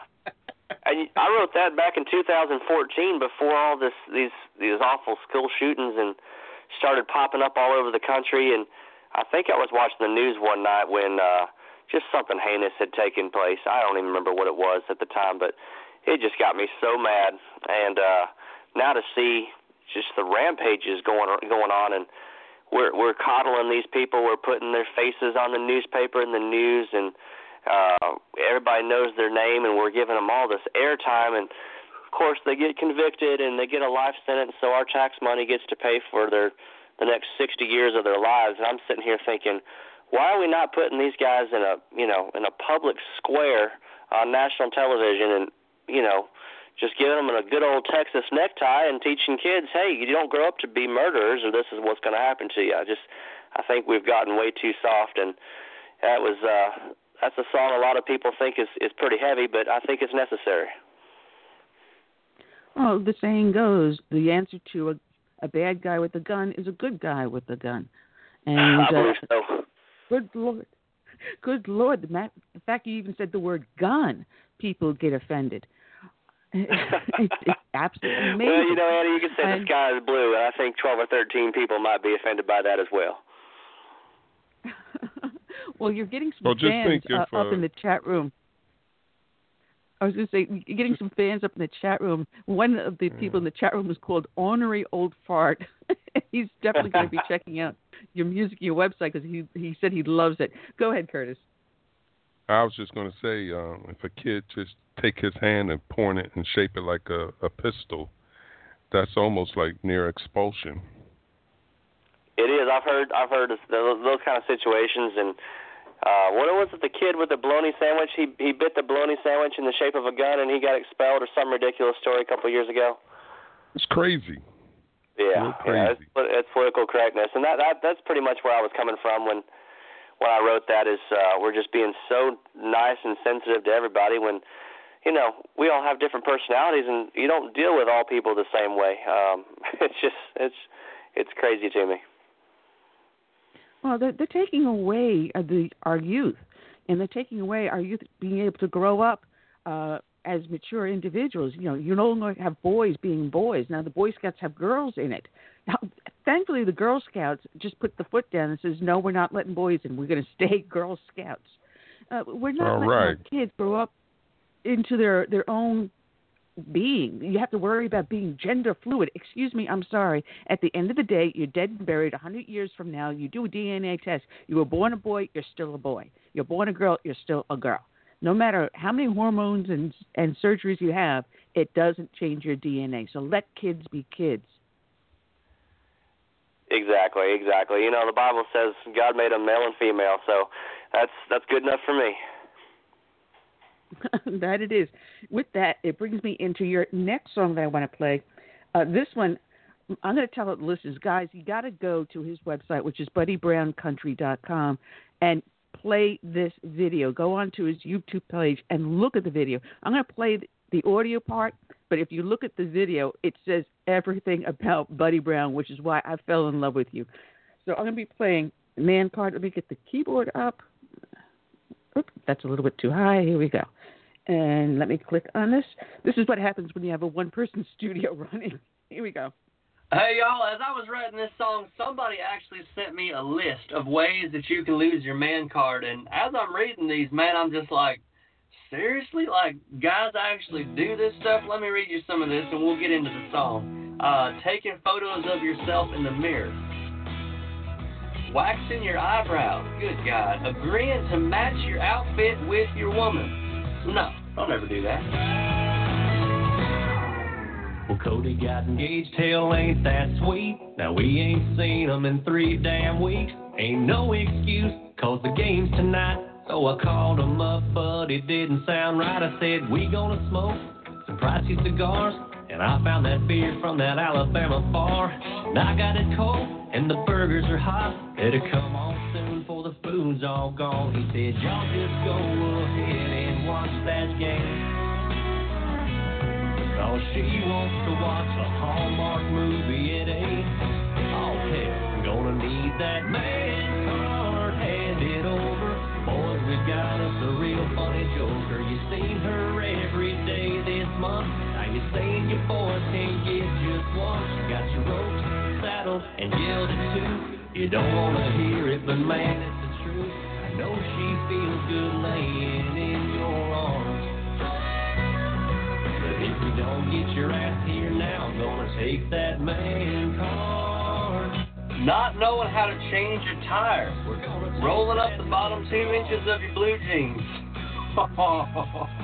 I, I wrote that back in 2014 before all this these these awful school shootings and started popping up all over the country and I think I was watching the news one night when uh just something heinous had taken place. I don't even remember what it was at the time, but it just got me so mad. And uh now to see just the rampages going going on and we're we're coddling these people, we're putting their faces on the newspaper and the news and uh everybody knows their name and we're giving them all this airtime. And of course they get convicted and they get a life sentence so our tax money gets to pay for their the next 60 years of their lives. And I'm sitting here thinking why are we not putting these guys in a you know in a public square on national television and you know just giving them a good old Texas necktie and teaching kids hey you don't grow up to be murderers or this is what's going to happen to you I just I think we've gotten way too soft and that was uh that's a song a lot of people think is is pretty heavy, but I think it's necessary. Well, the saying goes, the answer to a, a bad guy with a gun is a good guy with a gun. (laughs) And I uh, so. good lord, good lord, the fact you even said the word gun, people get offended. It's, (laughs) (laughs) it's absolutely amazing. Well, you know, Annie, you can say And- the sky is blue, and I think 12 or 13 people might be offended by that as well. (laughs) well, you're getting some Well, fans think if, uh, up uh, in the chat room. I was going to say, you're getting some fans up in the chat room. One of the people in the chat room is called Ornery Old Fart. He's definitely going to be checking out your music, your website, because he he said he loves it. Go ahead, Curtis. I was just going to say, um, if a kid just take his hand and point it and shape it like a, a pistol, that's almost like near expulsion. It is. I've heard. I've heard of those, those kind of situations, and uh, what was it? The kid with the bologna sandwich. He he bit the bologna sandwich in the shape of a gun, and he got expelled, or some ridiculous story a couple of years ago. It's crazy. Yeah, Real yeah, it's, it's political correctness, and that that that's pretty much where I was coming from when when I wrote that. Is uh, we're just being so nice and sensitive to everybody when you know we all have different personalities, and you don't deal with all people the same way. Um, (laughs) it's just it's it's crazy to me. Well, they're, they're taking away uh, the our youth, and they're taking away our youth being able to grow up uh, as mature individuals. You know, you no longer have boys being boys. Now the Boy Scouts have girls in it. Now, thankfully, the Girl Scouts just put the foot down and says, "No, we're not letting boys in. We're going to stay (laughs) Girl Scouts. Uh, we're not All letting our right. kids grow up into their their own being. You have to worry about being gender fluid. Excuse me, I'm sorry. At the end of the day, you're dead and buried. A hundred years from now, you do a DNA test. You were born a boy, you're still a boy. You're born a girl, you're still a girl. No matter how many hormones and and surgeries you have, it doesn't change your DNA. So let kids be kids. Exactly, exactly. You know, the Bible says God made them male and female, so that's that's good enough for me. (laughs) that it is. With that, it brings me into your next song that I want to play. Uh, this one, I'm going to tell the listeners, guys, you got to go to his website, which is buddybrowncountry.com, and play this video. Go onto his YouTube page and look at the video. I'm going to play the audio part, but if you look at the video, it says everything about Buddy Brown, which is why I fell in love with you. So I'm going to be playing Man Card. Let me get the keyboard up. Oop, that's a little bit too high. Here we go. And let me click on this. This is what happens when you have a one person (laughs) studio running. Here we go. Hey y'all, as I was writing this song, somebody actually sent me a list of ways that you can lose your man card and as I'm reading these, man, I'm just like, seriously? Like guys actually do this stuff? Let me read you some of this and we'll get into the song. uh, taking photos of yourself in the mirror, waxing your eyebrows, good God, agreeing to match your outfit with your woman. No, don't ever do that. Well, Cody got engaged, hell ain't that sweet. Now we ain't seen him in three damn weeks. Ain't no excuse, cause the game's tonight. So I called him up, but it didn't sound right. I said, we gonna smoke some pricey cigars. And I found that beer from that Alabama bar. And I got it cold, and the burgers are hot. Better come on soon, for the food's all gone. He said, y'all just go ahead watch that game. Cause she wants to watch a Hallmark movie at 8. Oh, hell, I'm gonna need that man card handed over. Boys, we got us a real funny joker. You seen her every day this month. Now you're saying your boys can't get just one. Got your ropes, saddled, and gilded too. You don't wanna hear it, but man, know she feels good laying in your arms. But if don't get your ass here now, I'm gonna take that man card. Not knowing how to change your tire, We're gonna rolling up the bottom two inches of your blue jeans. (laughs)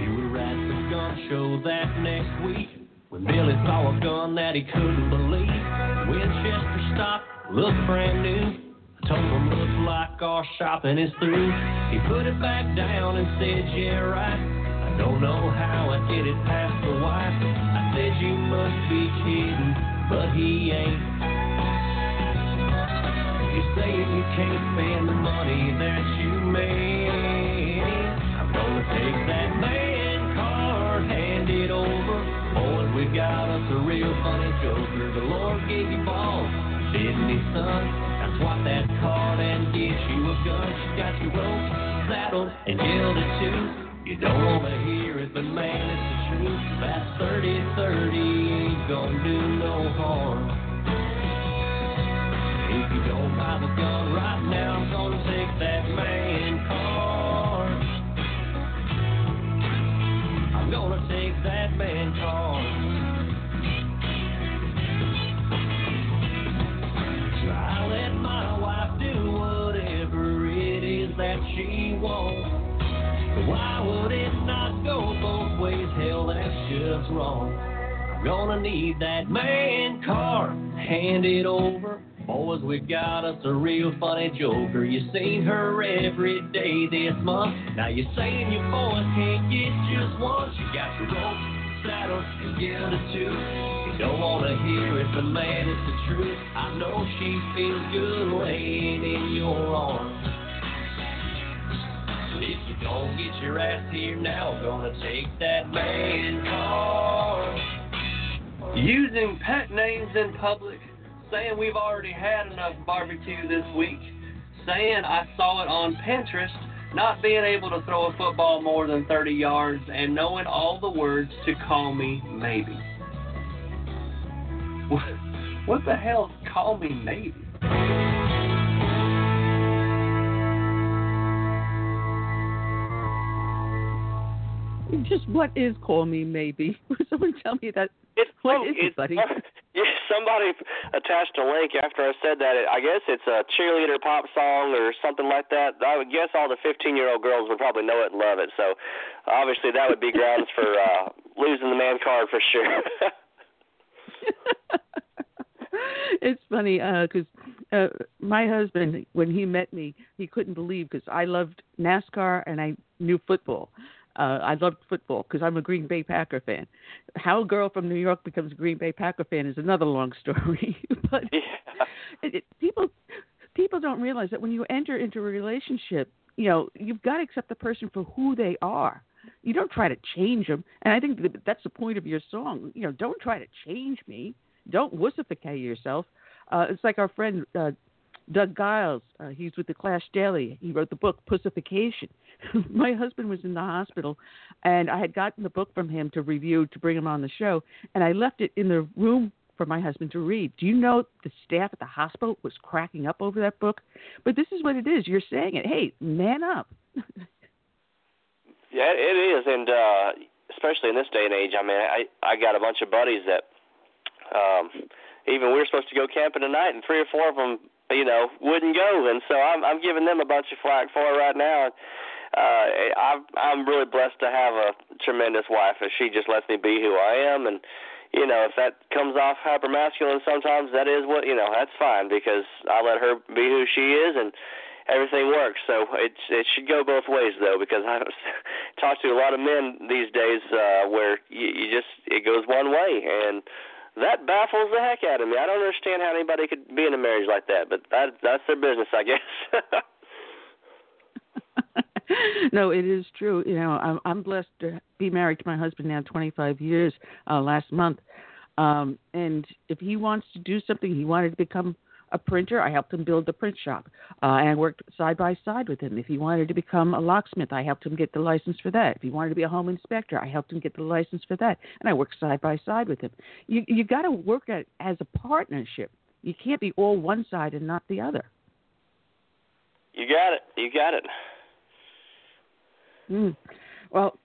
We were at the gun show that next week when Billy saw a gun that he couldn't believe. Winchester stock looked brand new. Told him looks like our shopping is through. He put it back down and said, Yeah, right. I don't know how I get it past the wife. I said you must be kidding, but he ain't. You say you can't spend the money that you made. I'm gonna take that man card, hand it over. Boys, we got us a real funny joker. The Lord gave you balls, didn't he, son? What that card and get you a gun. She got your rope, saddled, and gilded too. You You don't wanna hear it, but man, it's the truth. That 30-30 ain't gonna do no harm. If you don't buy the gun right now, I'm gonna take that man card. I'm gonna take that man card. Go both ways? Hell, that's just wrong. Gonna need that man card handed over. Boys, we got us a real funny joker. You seen her every day this month. Now you're saying your boys can't get just once. You got your rope, saddle, and gilded too. You don't wanna hear it, but man, it's the truth. I know she feels good laying in your arms. If you don't get your ass here now, gonna take that man card. Using pet names in public, saying we've already had enough barbecue this week, saying I saw it on Pinterest, not being able to throw a football more than 30 yards, and knowing all the words to call me maybe. What, what the hell is call me maybe? Just what is call me maybe? (laughs) Someone tell me that. It's What oh, it, it's, buddy? (laughs) Yeah, somebody attached a link after I said that. I guess it's a cheerleader pop song or something like that. I would guess all the 15-year-old girls would probably know it and love it. So obviously that would be grounds for uh, (laughs) losing the man card for sure. it's funny because uh, my husband, when he met me, he couldn't believe because I loved NASCAR and I knew football. Uh, I loved football because I'm a Green Bay Packer fan. How a girl from New York becomes a Green Bay Packer fan is another long (laughs) story. but yeah. it, it, people people don't realize that when you enter into a relationship, you know you've got to accept the person for who they are. You don't try to change them, and I think that that's the point of your song. You know, don't try to change me. Don't wussify yourself. Uh, it's like our friend uh, Doug Giles. Uh, he's with the Clash Daily. He wrote the book Pussification. (laughs) My husband was in the hospital, and I had gotten the book from him to review to bring him on the show, and I left it in the room for my husband to read. Do you know the staff at the hospital was cracking up over that book? But this is what it is. You're saying it. Hey, man up. (laughs) Yeah, it is, and uh, especially in this day and age. I mean, I I got a bunch of buddies that um even we were supposed to go camping tonight, and three or four of them, you know, wouldn't go, and so I'm I'm giving them a bunch of flack for it right now. Uh, I'm I'm really blessed to have a tremendous wife, and she just lets me be who I am, and you know, if that comes off hyper masculine, sometimes that is what you know. That's fine because I let her be who she is, and everything works. So it it should go both ways though, because I (laughs) talk to a lot of men these days uh, where you, you just it goes one way, and that baffles the heck out of me. I don't understand how anybody could be in a marriage like that, but that that's their business, I guess. (laughs) no, it is true. You know, I'm I'm blessed to be married to my husband now 25 years uh last month. Um and if he wants to do something, he wanted to become a printer. I helped him build the print shop, uh, and I worked side by side with him. If he wanted to become a locksmith, I helped him get the license for that. If he wanted to be a home inspector, I helped him get the license for that, and I worked side by side with him. You you got to work at as a partnership. You can't be all one side and not the other. You got it. You got it. Mm. Well,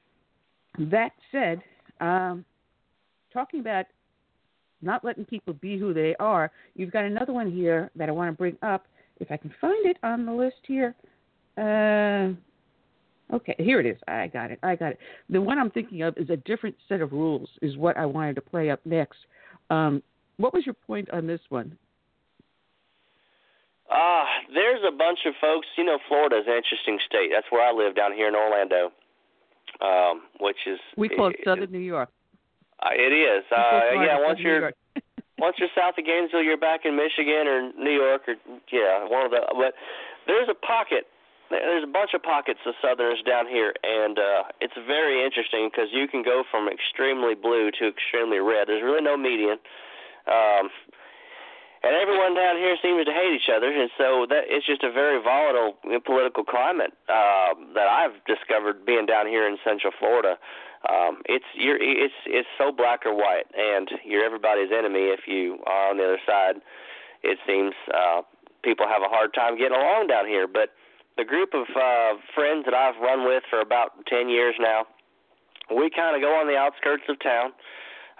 that said, um, talking about not letting people be who they are. You've got another one here that I want to bring up. If I can find it on the list here. Uh, okay, here it is. I got it. I got it. The one I'm thinking of is a different set of rules, is what I wanted to play up next. Um, what was your point on this one? Ah, uh, there's a bunch of folks. You know, Florida is an interesting state. That's where I live down here in Orlando, um, which is we call it Southern New York. Uh, it is. Uh, yeah, once you're (laughs) (laughs) once you're south of Gainesville, you're back in Michigan or New York or yeah, one of the. But there's a pocket. There's a bunch of pockets of Southerners down here, and uh, it's very interesting because you can go from extremely blue to extremely red. There's really no median. Um, and everyone down here seems to hate each other, and so that it's just a very volatile political climate uh, that I've discovered being down here in Central Florida um, it's you're it's it's so black or white, and you're everybody's enemy if you are on the other side. It seems uh, people have a hard time getting along down here, but the group of uh, friends that I've run with for about ten years now, we kind of go on the outskirts of town.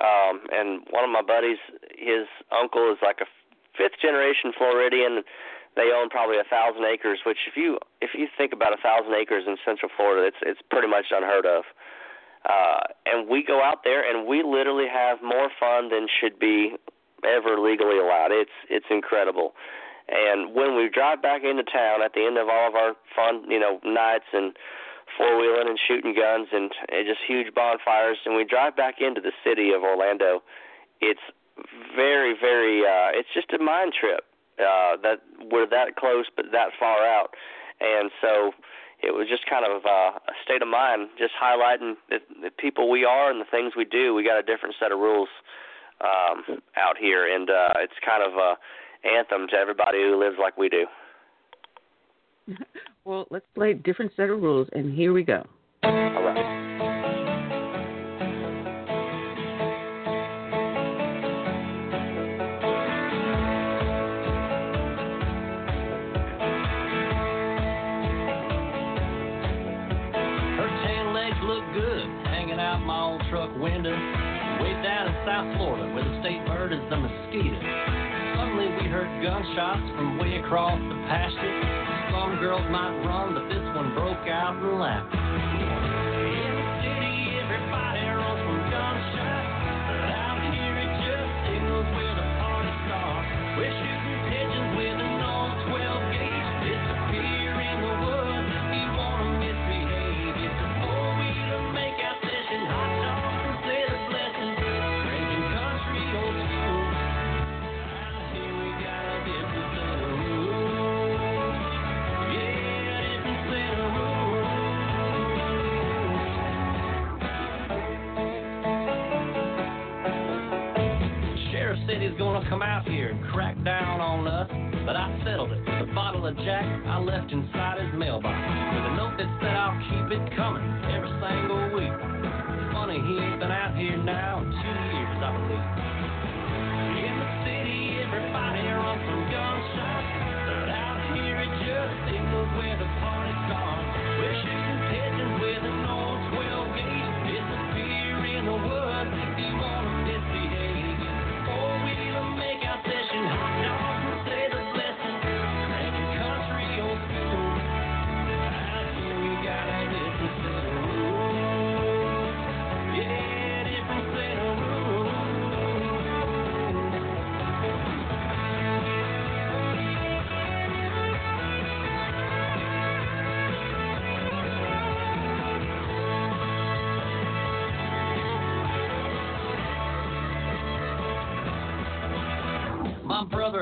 Um, and one of my buddies, his uncle is like a fifth generation Floridian. They own probably a thousand acres, which if you if you think about a thousand acres in Central Florida, it's it's pretty much unheard of. Uh, and we go out there and we literally have more fun than should be ever legally allowed. It's it's incredible. And when we drive back into town at the end of all of our fun, you know, nights and four wheeling and shooting guns and, and just huge bonfires, and we drive back into the city of Orlando, it's very, very. uh It's just a mind trip. Uh, that we're that close but that far out, and so it was just kind of uh, a state of mind, just highlighting the, the people we are and the things we do. We got a different set of rules um, out here, and uh, it's kind of a anthem to everybody who lives like we do. (laughs) Well, let's play different set of rules, and here we go. All right. Gunshots from way across the pasture. Some girls might run, but this one broke out and laughed. Gonna come out here and crack down on us, but I settled it The bottle of Jack I left inside his mailbox with a note that said I'll keep it coming every single week. Funny he ain't been out here now in two years, I believe.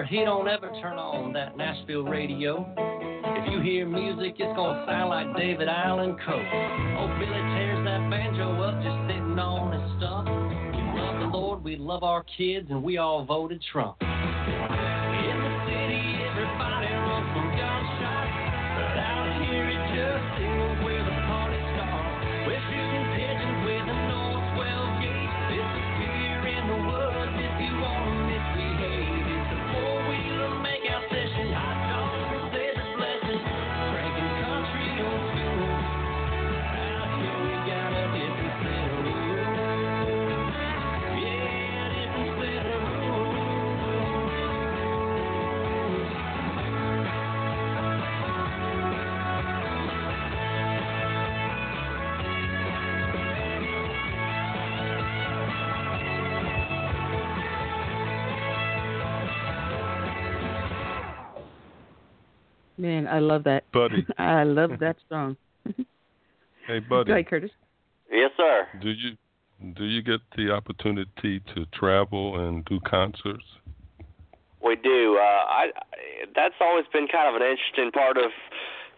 Brother, he don't ever turn on that Nashville radio. If you hear music, it's gonna sound like David Allan Coe. Oh, Billy tears that banjo up just sitting on his stump. We love the Lord, we love our kids, and we all voted Trump. In the city, everybody runs from gunshots, but out here it just where the party starts. We're shooting pigeons with an old 12 gauge. Disappear in the woods if you want to misbehave. It's Man, I love that. Buddy. (laughs) I love that song. (laughs) Hey, Go buddy, ahead, Curtis. Yes, sir. do you do you get the opportunity to travel and do concerts? We do. Uh, I that's always been kind of an interesting part of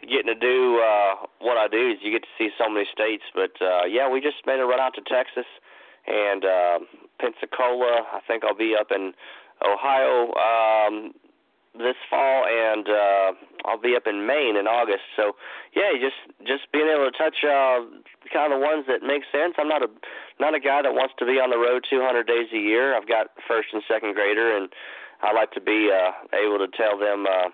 getting to do uh, what I do is you get to see so many states. But uh, yeah, we just made a run out to Texas and uh, Pensacola. I think I'll be up in Ohio um, this fall, and uh, I'll be up in Maine in August. So yeah, just just being able to touch uh, kind of the ones that make sense. I'm not a not a guy that wants to be on the road 200 days a year. I've got first and second grader, and I like to be uh, able to tell them uh,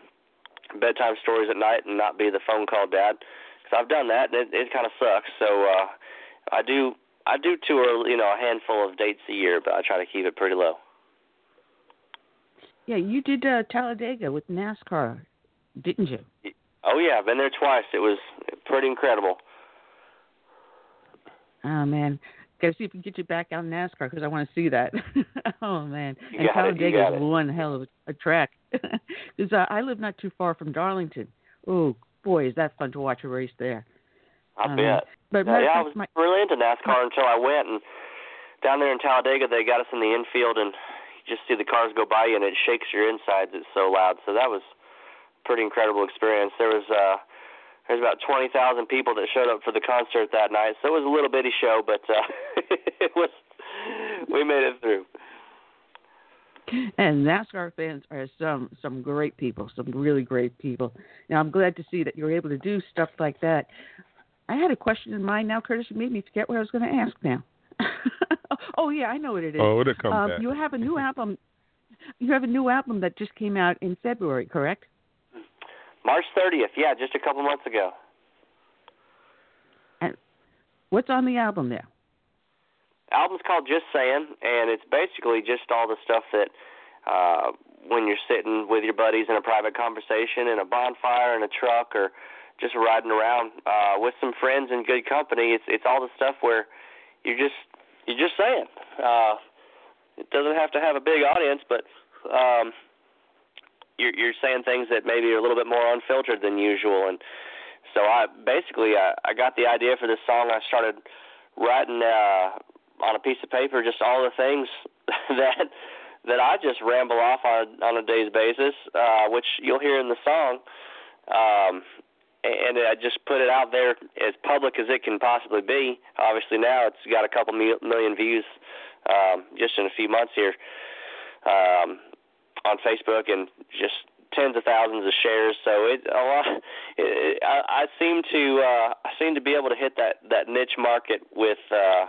bedtime stories at night and not be the phone call dad. Because I've done that, and it, it kind of sucks. So uh, I do I do tour, you know, a handful of dates a year, but I try to keep it pretty low. Yeah, you did uh, Talladega with NASCAR, didn't you? Oh yeah, I've been there twice. It was pretty incredible. Oh man, gotta see if we can get you back out in NASCAR because I want to see that. (laughs) oh man, You and got it, you Talladega is one hell of a, track. (laughs) Because uh, I live not too far from Darlington. Oh boy, is that fun to watch a race there. I Uh, bet. But Yeah, yeah, I was my, really into NASCAR until I went and down there in Talladega they got us in the infield and just see the cars go by you and it shakes your insides. It's so loud. So that was a pretty incredible experience. There was uh there's about twenty thousand people that showed up for the concert that night. So it was a little bitty show, but uh (laughs) it was we made it through. and NASCAR fans are some some great people, some really great people. Now I'm glad to see that you're able to do stuff like that. I had a question in mind now, Curtis. You made me forget what I was going to ask now. (laughs) oh yeah, I know what it is. Oh, it'll come um, back. You have a new (laughs) album. You have a new album that just came out in February, correct? March thirtieth, yeah, just a couple months ago. And what's on the album there? album's called Just Saying, and it's basically just all the stuff that uh, when you're sitting with your buddies in a private conversation in a bonfire in a truck or just riding around uh, with some friends in good company. It's it's all the stuff where you're just you're just saying. Uh, it doesn't have to have a big audience, but um, you're you're saying things that maybe are a little bit more unfiltered than usual. And so I basically I, I got the idea for this song. I started writing uh, on a piece of paper just all the things (laughs) that that I just ramble off on on a day's basis, uh, which you'll hear in the song. Um, and I just put it out there as public as it can possibly be. Obviously now it's got a couple million views um, just in a few months here um, on Facebook, and just tens of thousands of shares. So it a lot. It, I, I seem to uh, I seem to be able to hit that that niche market with. Uh,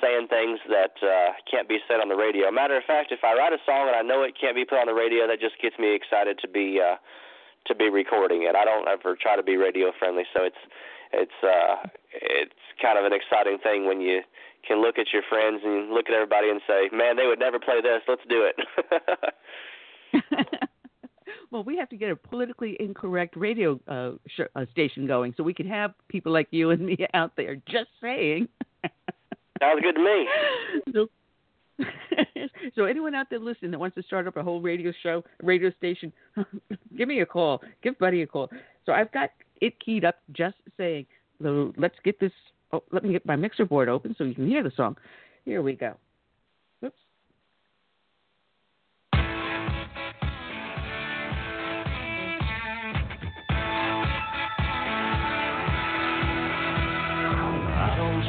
saying things that uh, can't be said on the radio. Matter of fact, if I write a song and I know it can't be put on the radio, that just gets me excited to be uh, to be recording it. I don't ever try to be radio friendly, so it's it's uh, it's kind of an exciting thing when you can look at your friends and look at everybody and say, "Man, they would never play this. Let's do it." (laughs) (laughs) well, we have to get a politically incorrect radio uh, sh- uh, station going so we can have people like you and me (laughs) out there just saying. Sounds good to me. (laughs) so anyone out there listening that wants to start up a whole radio show, radio station, (laughs) give me a call. Give Buddy a call. So I've got it keyed up just saying, let's get this. Oh, let me get my mixer board open so you can hear the song. Here we go. Oops.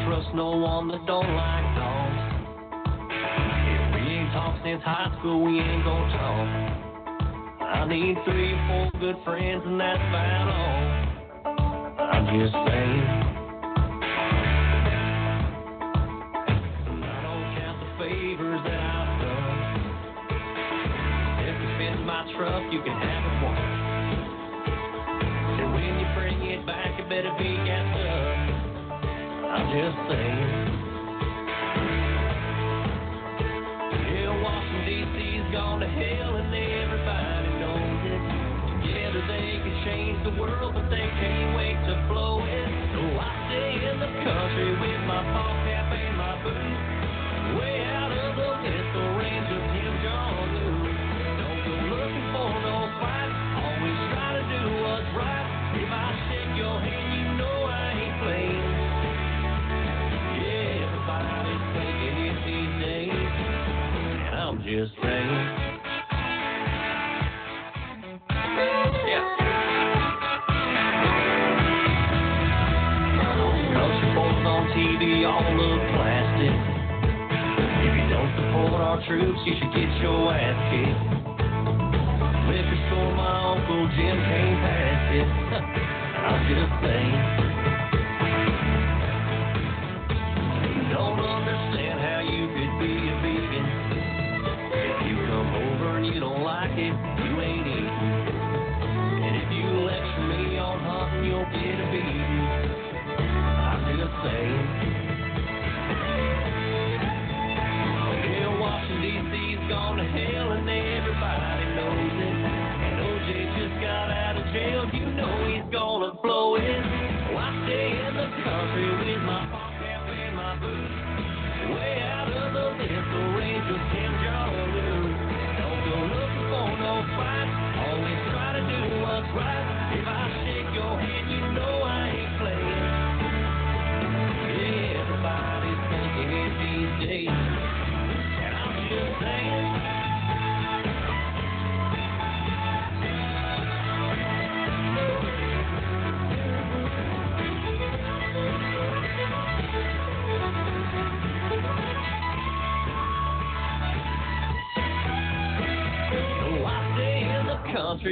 Trust no one that don't like since high school, we ain't gonna talk. I need three or four good friends, and that's about all. I'm just saying. I don't count the favors that I've done. If fits my truck, you can have it once. And when you bring it back, it better be gassed up. I'm just saying. They can't wait to blow it. So I stay in the country with my ball cap and my boots, way out of the missile range of Kim Jong Un. Don't go looking for no fight, always try to do what's right. If I shake your hand, you know I ain't playing. Yeah, everybody's taking it these days, and I'm just troops, you should get your ass kicked.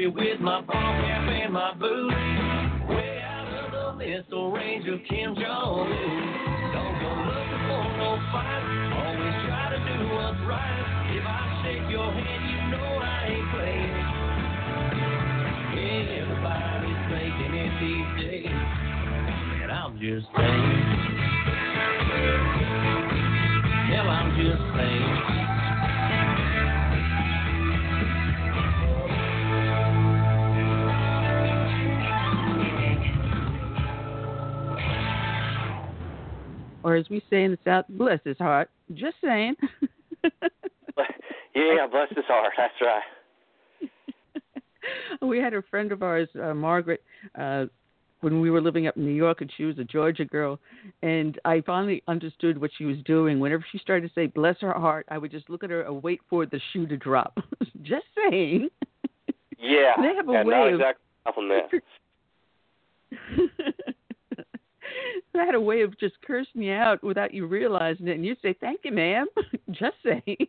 Country with my ball cap and my boots, way out of the missile range of Kim Jong Un. Don't go looking for no fight, always try to do what's right. If I shake your hand, you know I ain't playing. Everybody's making it these days, and I'm just Or as we say in the South, bless his heart. Just saying. (laughs) Yeah, bless his heart. That's right. (laughs) we had a friend of ours, uh, Margaret, uh, when we were living up in New York, and she was a Georgia girl. And I finally understood what she was doing. Whenever she started to say "bless her heart," I would just look at her and wait for the shoe to drop. (laughs) just saying. Yeah. They have a yeah, way not of- exactly compliment. (laughs) had a way of just cursing you out without you realizing it, and you'd say, "Thank you, ma'am." (laughs) just saying. (laughs)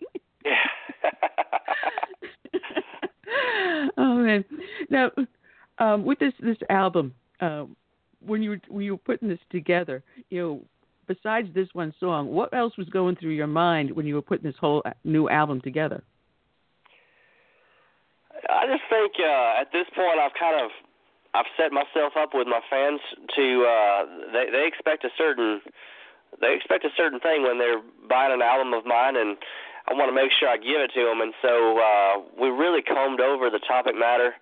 Oh man! Now, um, with this this album, um, when you were, when you were putting this together, you know, besides this one song, what else was going through your mind when you were putting this whole uh, new album together? I just think uh, at this point I've kind of I've set myself up with my fans to uh, they they expect a certain they expect a certain thing when they're buying an album of mine and I want to make sure I give it to them and so uh, we really combed over the topic matter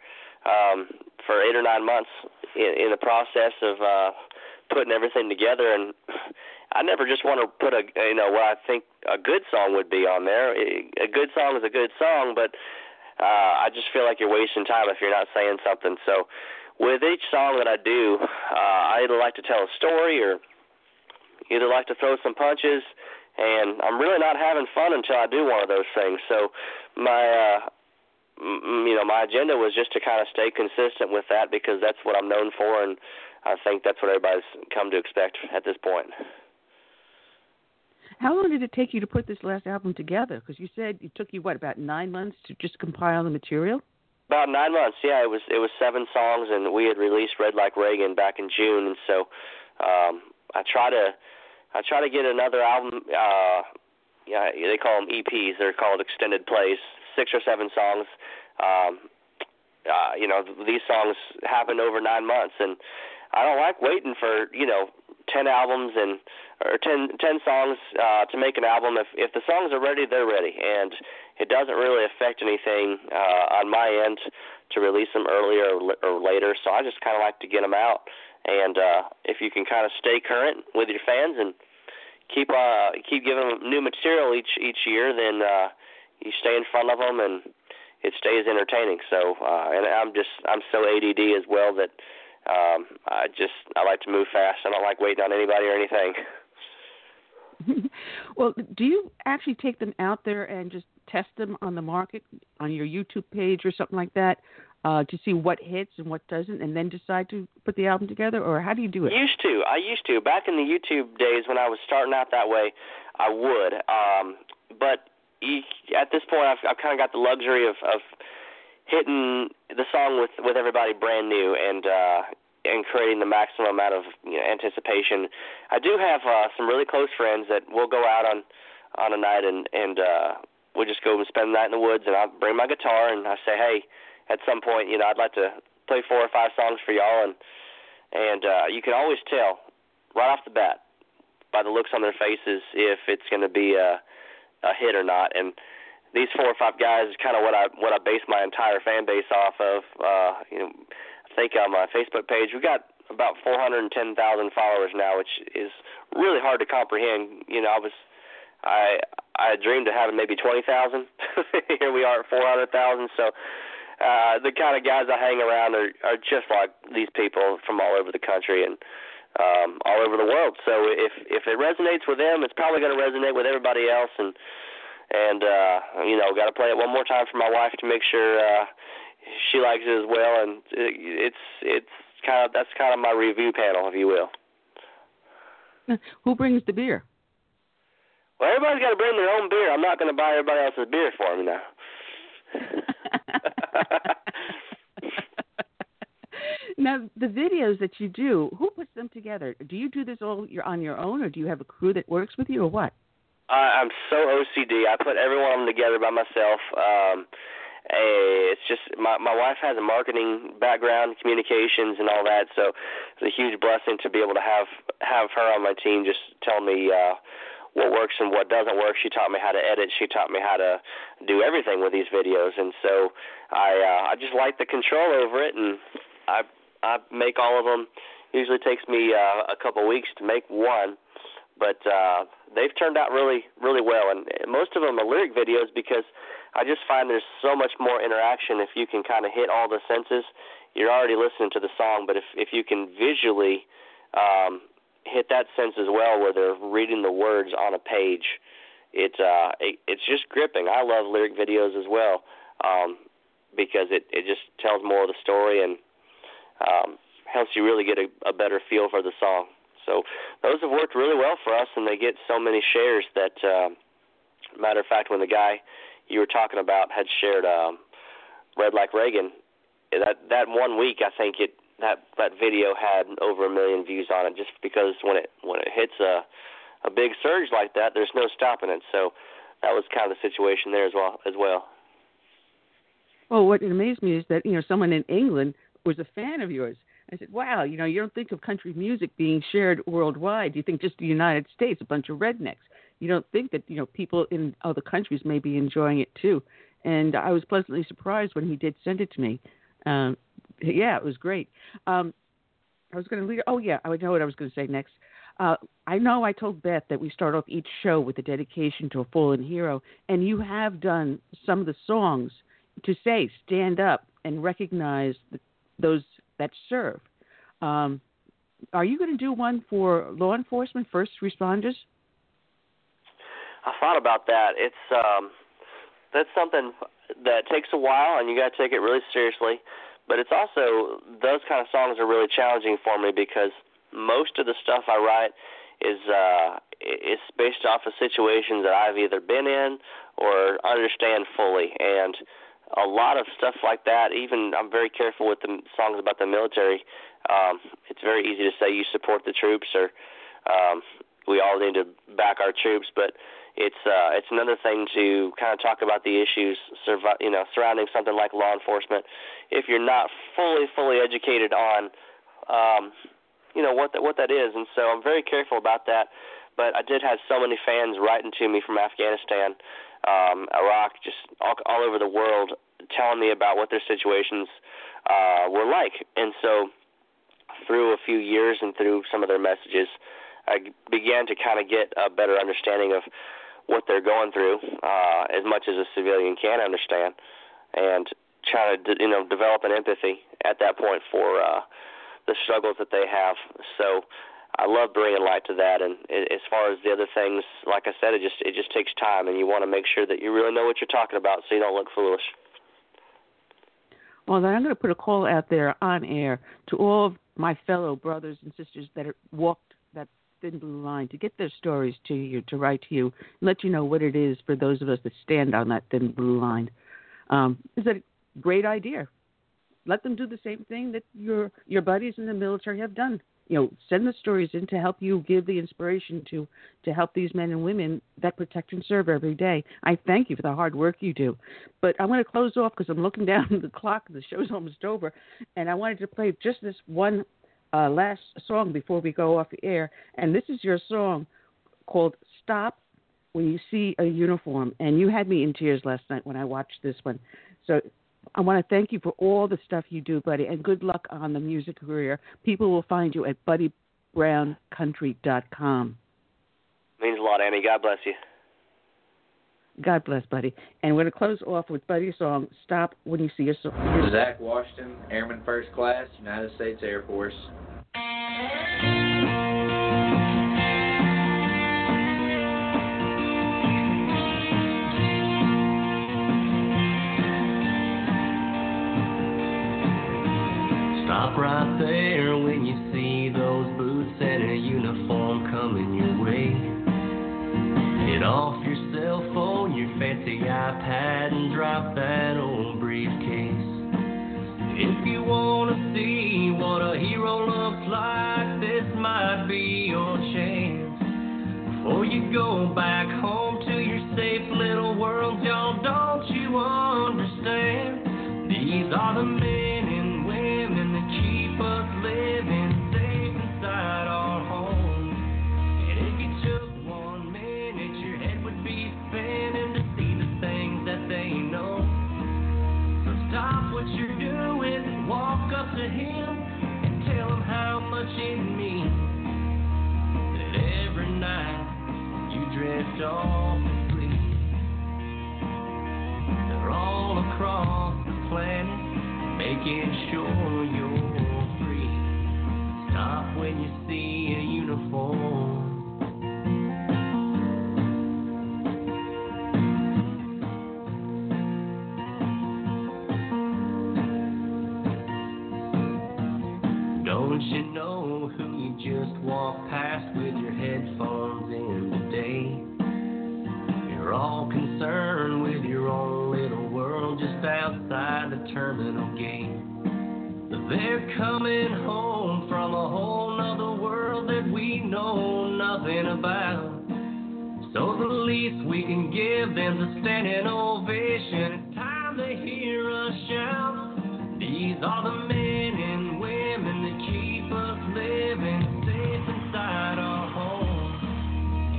um, for eight or nine months in, in the process of uh, putting everything together and I never just want to put a you know what I think a good song would be on there. A good song is a good song, but uh, I just feel like you're wasting time if you're not saying something. So, with each song that I do, uh, I either like to tell a story or either like to throw some punches, and I'm really not having fun until I do one of those things. So, my uh, m- you know my agenda was just to kind of stay consistent with that because that's what I'm known for, and I think that's what everybody's come to expect at this point. How long did it take you to put this last album together? Because you said it took you what about nine months to just compile the material. About nine months, yeah. It was it was seven songs, and we had released Red Like Reagan back in June, and so um, I try to I try to get another album. Uh, yeah, they call them EPs. They're called extended plays, six or seven songs. Um, uh, you know, these songs happened over nine months, and I don't like waiting for you know ten albums and or ten ten songs uh, to make an album. If if the songs are ready, they're ready, and it doesn't really affect anything uh, on my end to release them earlier or, later. So I just kind of like to get them out, and uh, if you can kind of stay current with your fans and keep uh keep giving them new material each each year, then uh, you stay in front of them and it stays entertaining. So uh, and I'm just I'm so ADD as well that um, I just I like to move fast. I don't like waiting on anybody or anything. (laughs) well, do you actually take them out there and just test them on the market on your YouTube page or something like that uh, to see what hits and what doesn't, and then decide to put the album together, or how do you do it? Used to, I used to back in the YouTube days when I was starting out that way. I would, um, but at this point, I've, I've kind of got the luxury of, of hitting the song with with everybody brand new and uh and creating the maximum amount of you know, anticipation. I do have uh some really close friends that will go out on on a night and and uh we'll just go and spend the night in the woods and I'll bring my guitar and I say, Hey, at some point, you know, I'd like to play four or five songs for y'all and and uh you can always tell right off the bat by the looks on their faces if it's gonna be a a hit or not and these four or five guys is kind of what I what I base my entire fan base off of. Uh, you know, I think on my Facebook page we got about 410,000 followers now, which is really hard to comprehend. You know, I was I I dreamed of having maybe 20,000. (laughs) Here we are at 400,000. So uh, the kind of guys I hang around are are just like these people from all over the country and um, all over the world. So if if it resonates with them, it's probably going to resonate with everybody else and and uh, you know, got to play it one more time for my wife to make sure uh, she likes it as well. And it's it's kind of that's kind of my review panel, if you will. (laughs) Who brings the beer? Well, everybody's got to bring their own beer. I'm not going to buy everybody else's beer for them now. (laughs) now, the videos that you do, who puts them together? Do you do this all on your own, or do you have a crew that works with you, or what? I, I'm so OCD. I put every one of them together by myself. Um, it's just my my wife has a marketing background, communications, and all that. So it's a huge blessing to be able to have have her on my team, just tell me uh, what works and what doesn't work. She taught me how to edit. She taught me how to do everything with these videos, and so I uh, I just like the control over it, and I I make all of them. Usually takes me uh, a couple weeks to make one, but uh, they've turned out really really well and most of them are lyric videos because I just find there's so much more interaction if you can kind of hit all the senses you're already listening to the song but if if you can visually um hit that sense as well where they're reading the words on a page. It's uh it, it's just gripping. I love lyric videos as well um because it it just tells more of the story and um helps you really get a, a better feel for the song. So those have worked really well for us, and they get so many shares that, uh, matter of fact, when the guy you were talking about had shared um, "Red Like Reagan," that that one week, I think it that that video had over a million views on it, just because when it when it hits a a big surge like that, there's no stopping it. So that was kind of the situation there as well as well. Well, what amazed me is that you know someone in England was a fan of yours. I said, wow, you know, you don't think of country music being shared worldwide. You think just the United States, a bunch of rednecks. You don't think that, you know, people in other countries may be enjoying it too. And I was pleasantly surprised when he did send it to me. Um, yeah, it was great. Um, I was going to lead. Oh, yeah, I know what I was going to say next. Uh, I know I told Beth that we start off each show with a dedication to a fallen hero, and you have done some of the songs to say stand up and recognize the, those that serve. Um, are you going to do one for law enforcement, first responders? I thought about that. It's um, that's something that takes a while, and you got to take it really seriously. But it's also those kind of songs are really challenging for me because most of the stuff I write is uh, it's based off of situations that I've either been in or understand fully, and a lot of stuff like that. Even I'm very careful with the songs about the military. Um, it's very easy to say you support the troops or um, we all need to back our troops, but it's uh, it's another thing to kind of talk about the issues survi- you know surrounding something like law enforcement. If you're not fully fully educated on um, you know what that what that is, and so I'm very careful about that. But I did have so many fans writing to me from Afghanistan, um, Iraq, just all, all over the world, telling me about what their situations uh, were like, and so through a few years and through some of their messages, I began to kind of get a better understanding of what they're going through, uh, as much as a civilian can understand, and trying to you know develop an empathy at that point for uh, the struggles that they have. So I love bringing light to that. And as far as the other things, like I said, it just it just takes time, and you want to make sure that you really know what you're talking about, so you don't look foolish. Well, then I'm going to put a call out there on air to all of my fellow brothers and sisters that walked thin blue line to get their stories to you, to write to you, and let you know what it is for those of us that stand on that thin blue line. Um, is that a great idea? Let them do the same thing that your your buddies in the military have done. You know, send the stories in to help you give the inspiration to to help these men and women that protect and serve every day. I thank you for the hard work you do. But I'm going to close off because I'm looking (laughs) down the clock. The show's almost over, and I wanted to play just this one uh, last song before we go off the air. And this is your song called "Stop When You See a Uniform." And you had me in tears last night when I watched this one. So I want to thank you for all the stuff you do, buddy, and good luck on the music career. People will find you at buddybrowncountry.com. Means a lot, Annie. God bless you. God bless, buddy. And we're going to close off with Buddy's song, Stop When You See Your Soul. Zach Washington, Airman First Class, United States Air Force. Stop right there when you see those boots and a uniform coming your way. Get off iPad, and drop that across the planet, making sure you're free. Stop when you see a uniform. Coming home from a whole nother world that we know nothing about. So the least we can give them's a standing ovation. Time to hear us shout. These are the men and women that keep us living safe inside our homes.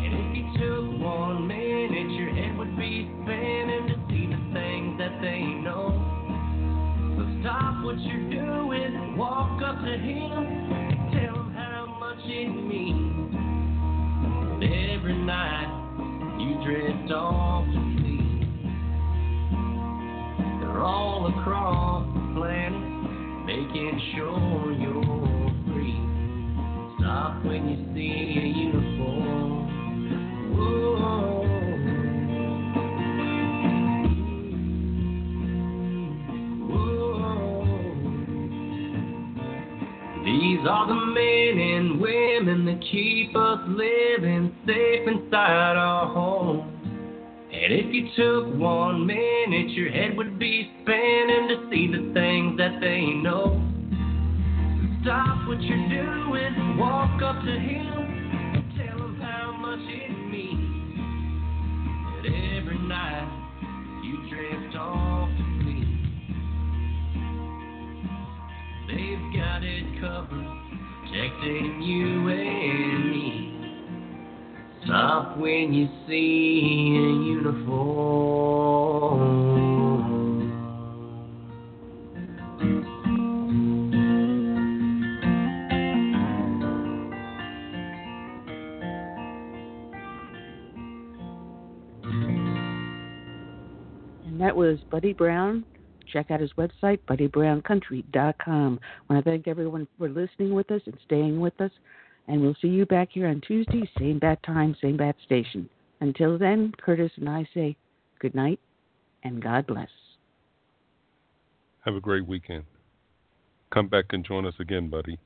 And if you took one minute, your head would be spinning to see the things that they know. So stop what you're doing to him tell him how much it means. Every night you drift off to sleep. They're all across the planet, making sure you're free. Stop when you see a uniform. These are the men and women that keep us living safe inside our homes. And if you took one minute, your head would be spinning to see the things that they know. Stop what you're doing, walk up to him, tell him how much it means. That every night you drift protecting you and me. Stop when you see a uniform. And that was Buddy Brown. Check out his website, buddybrowncountry.com. I want to thank everyone for listening with us and staying with us. And we'll see you back here on Tuesday, same bat time, same bat station. Until then, Curtis and I say good night and God bless. Have a great weekend. Come back and join us again, buddy.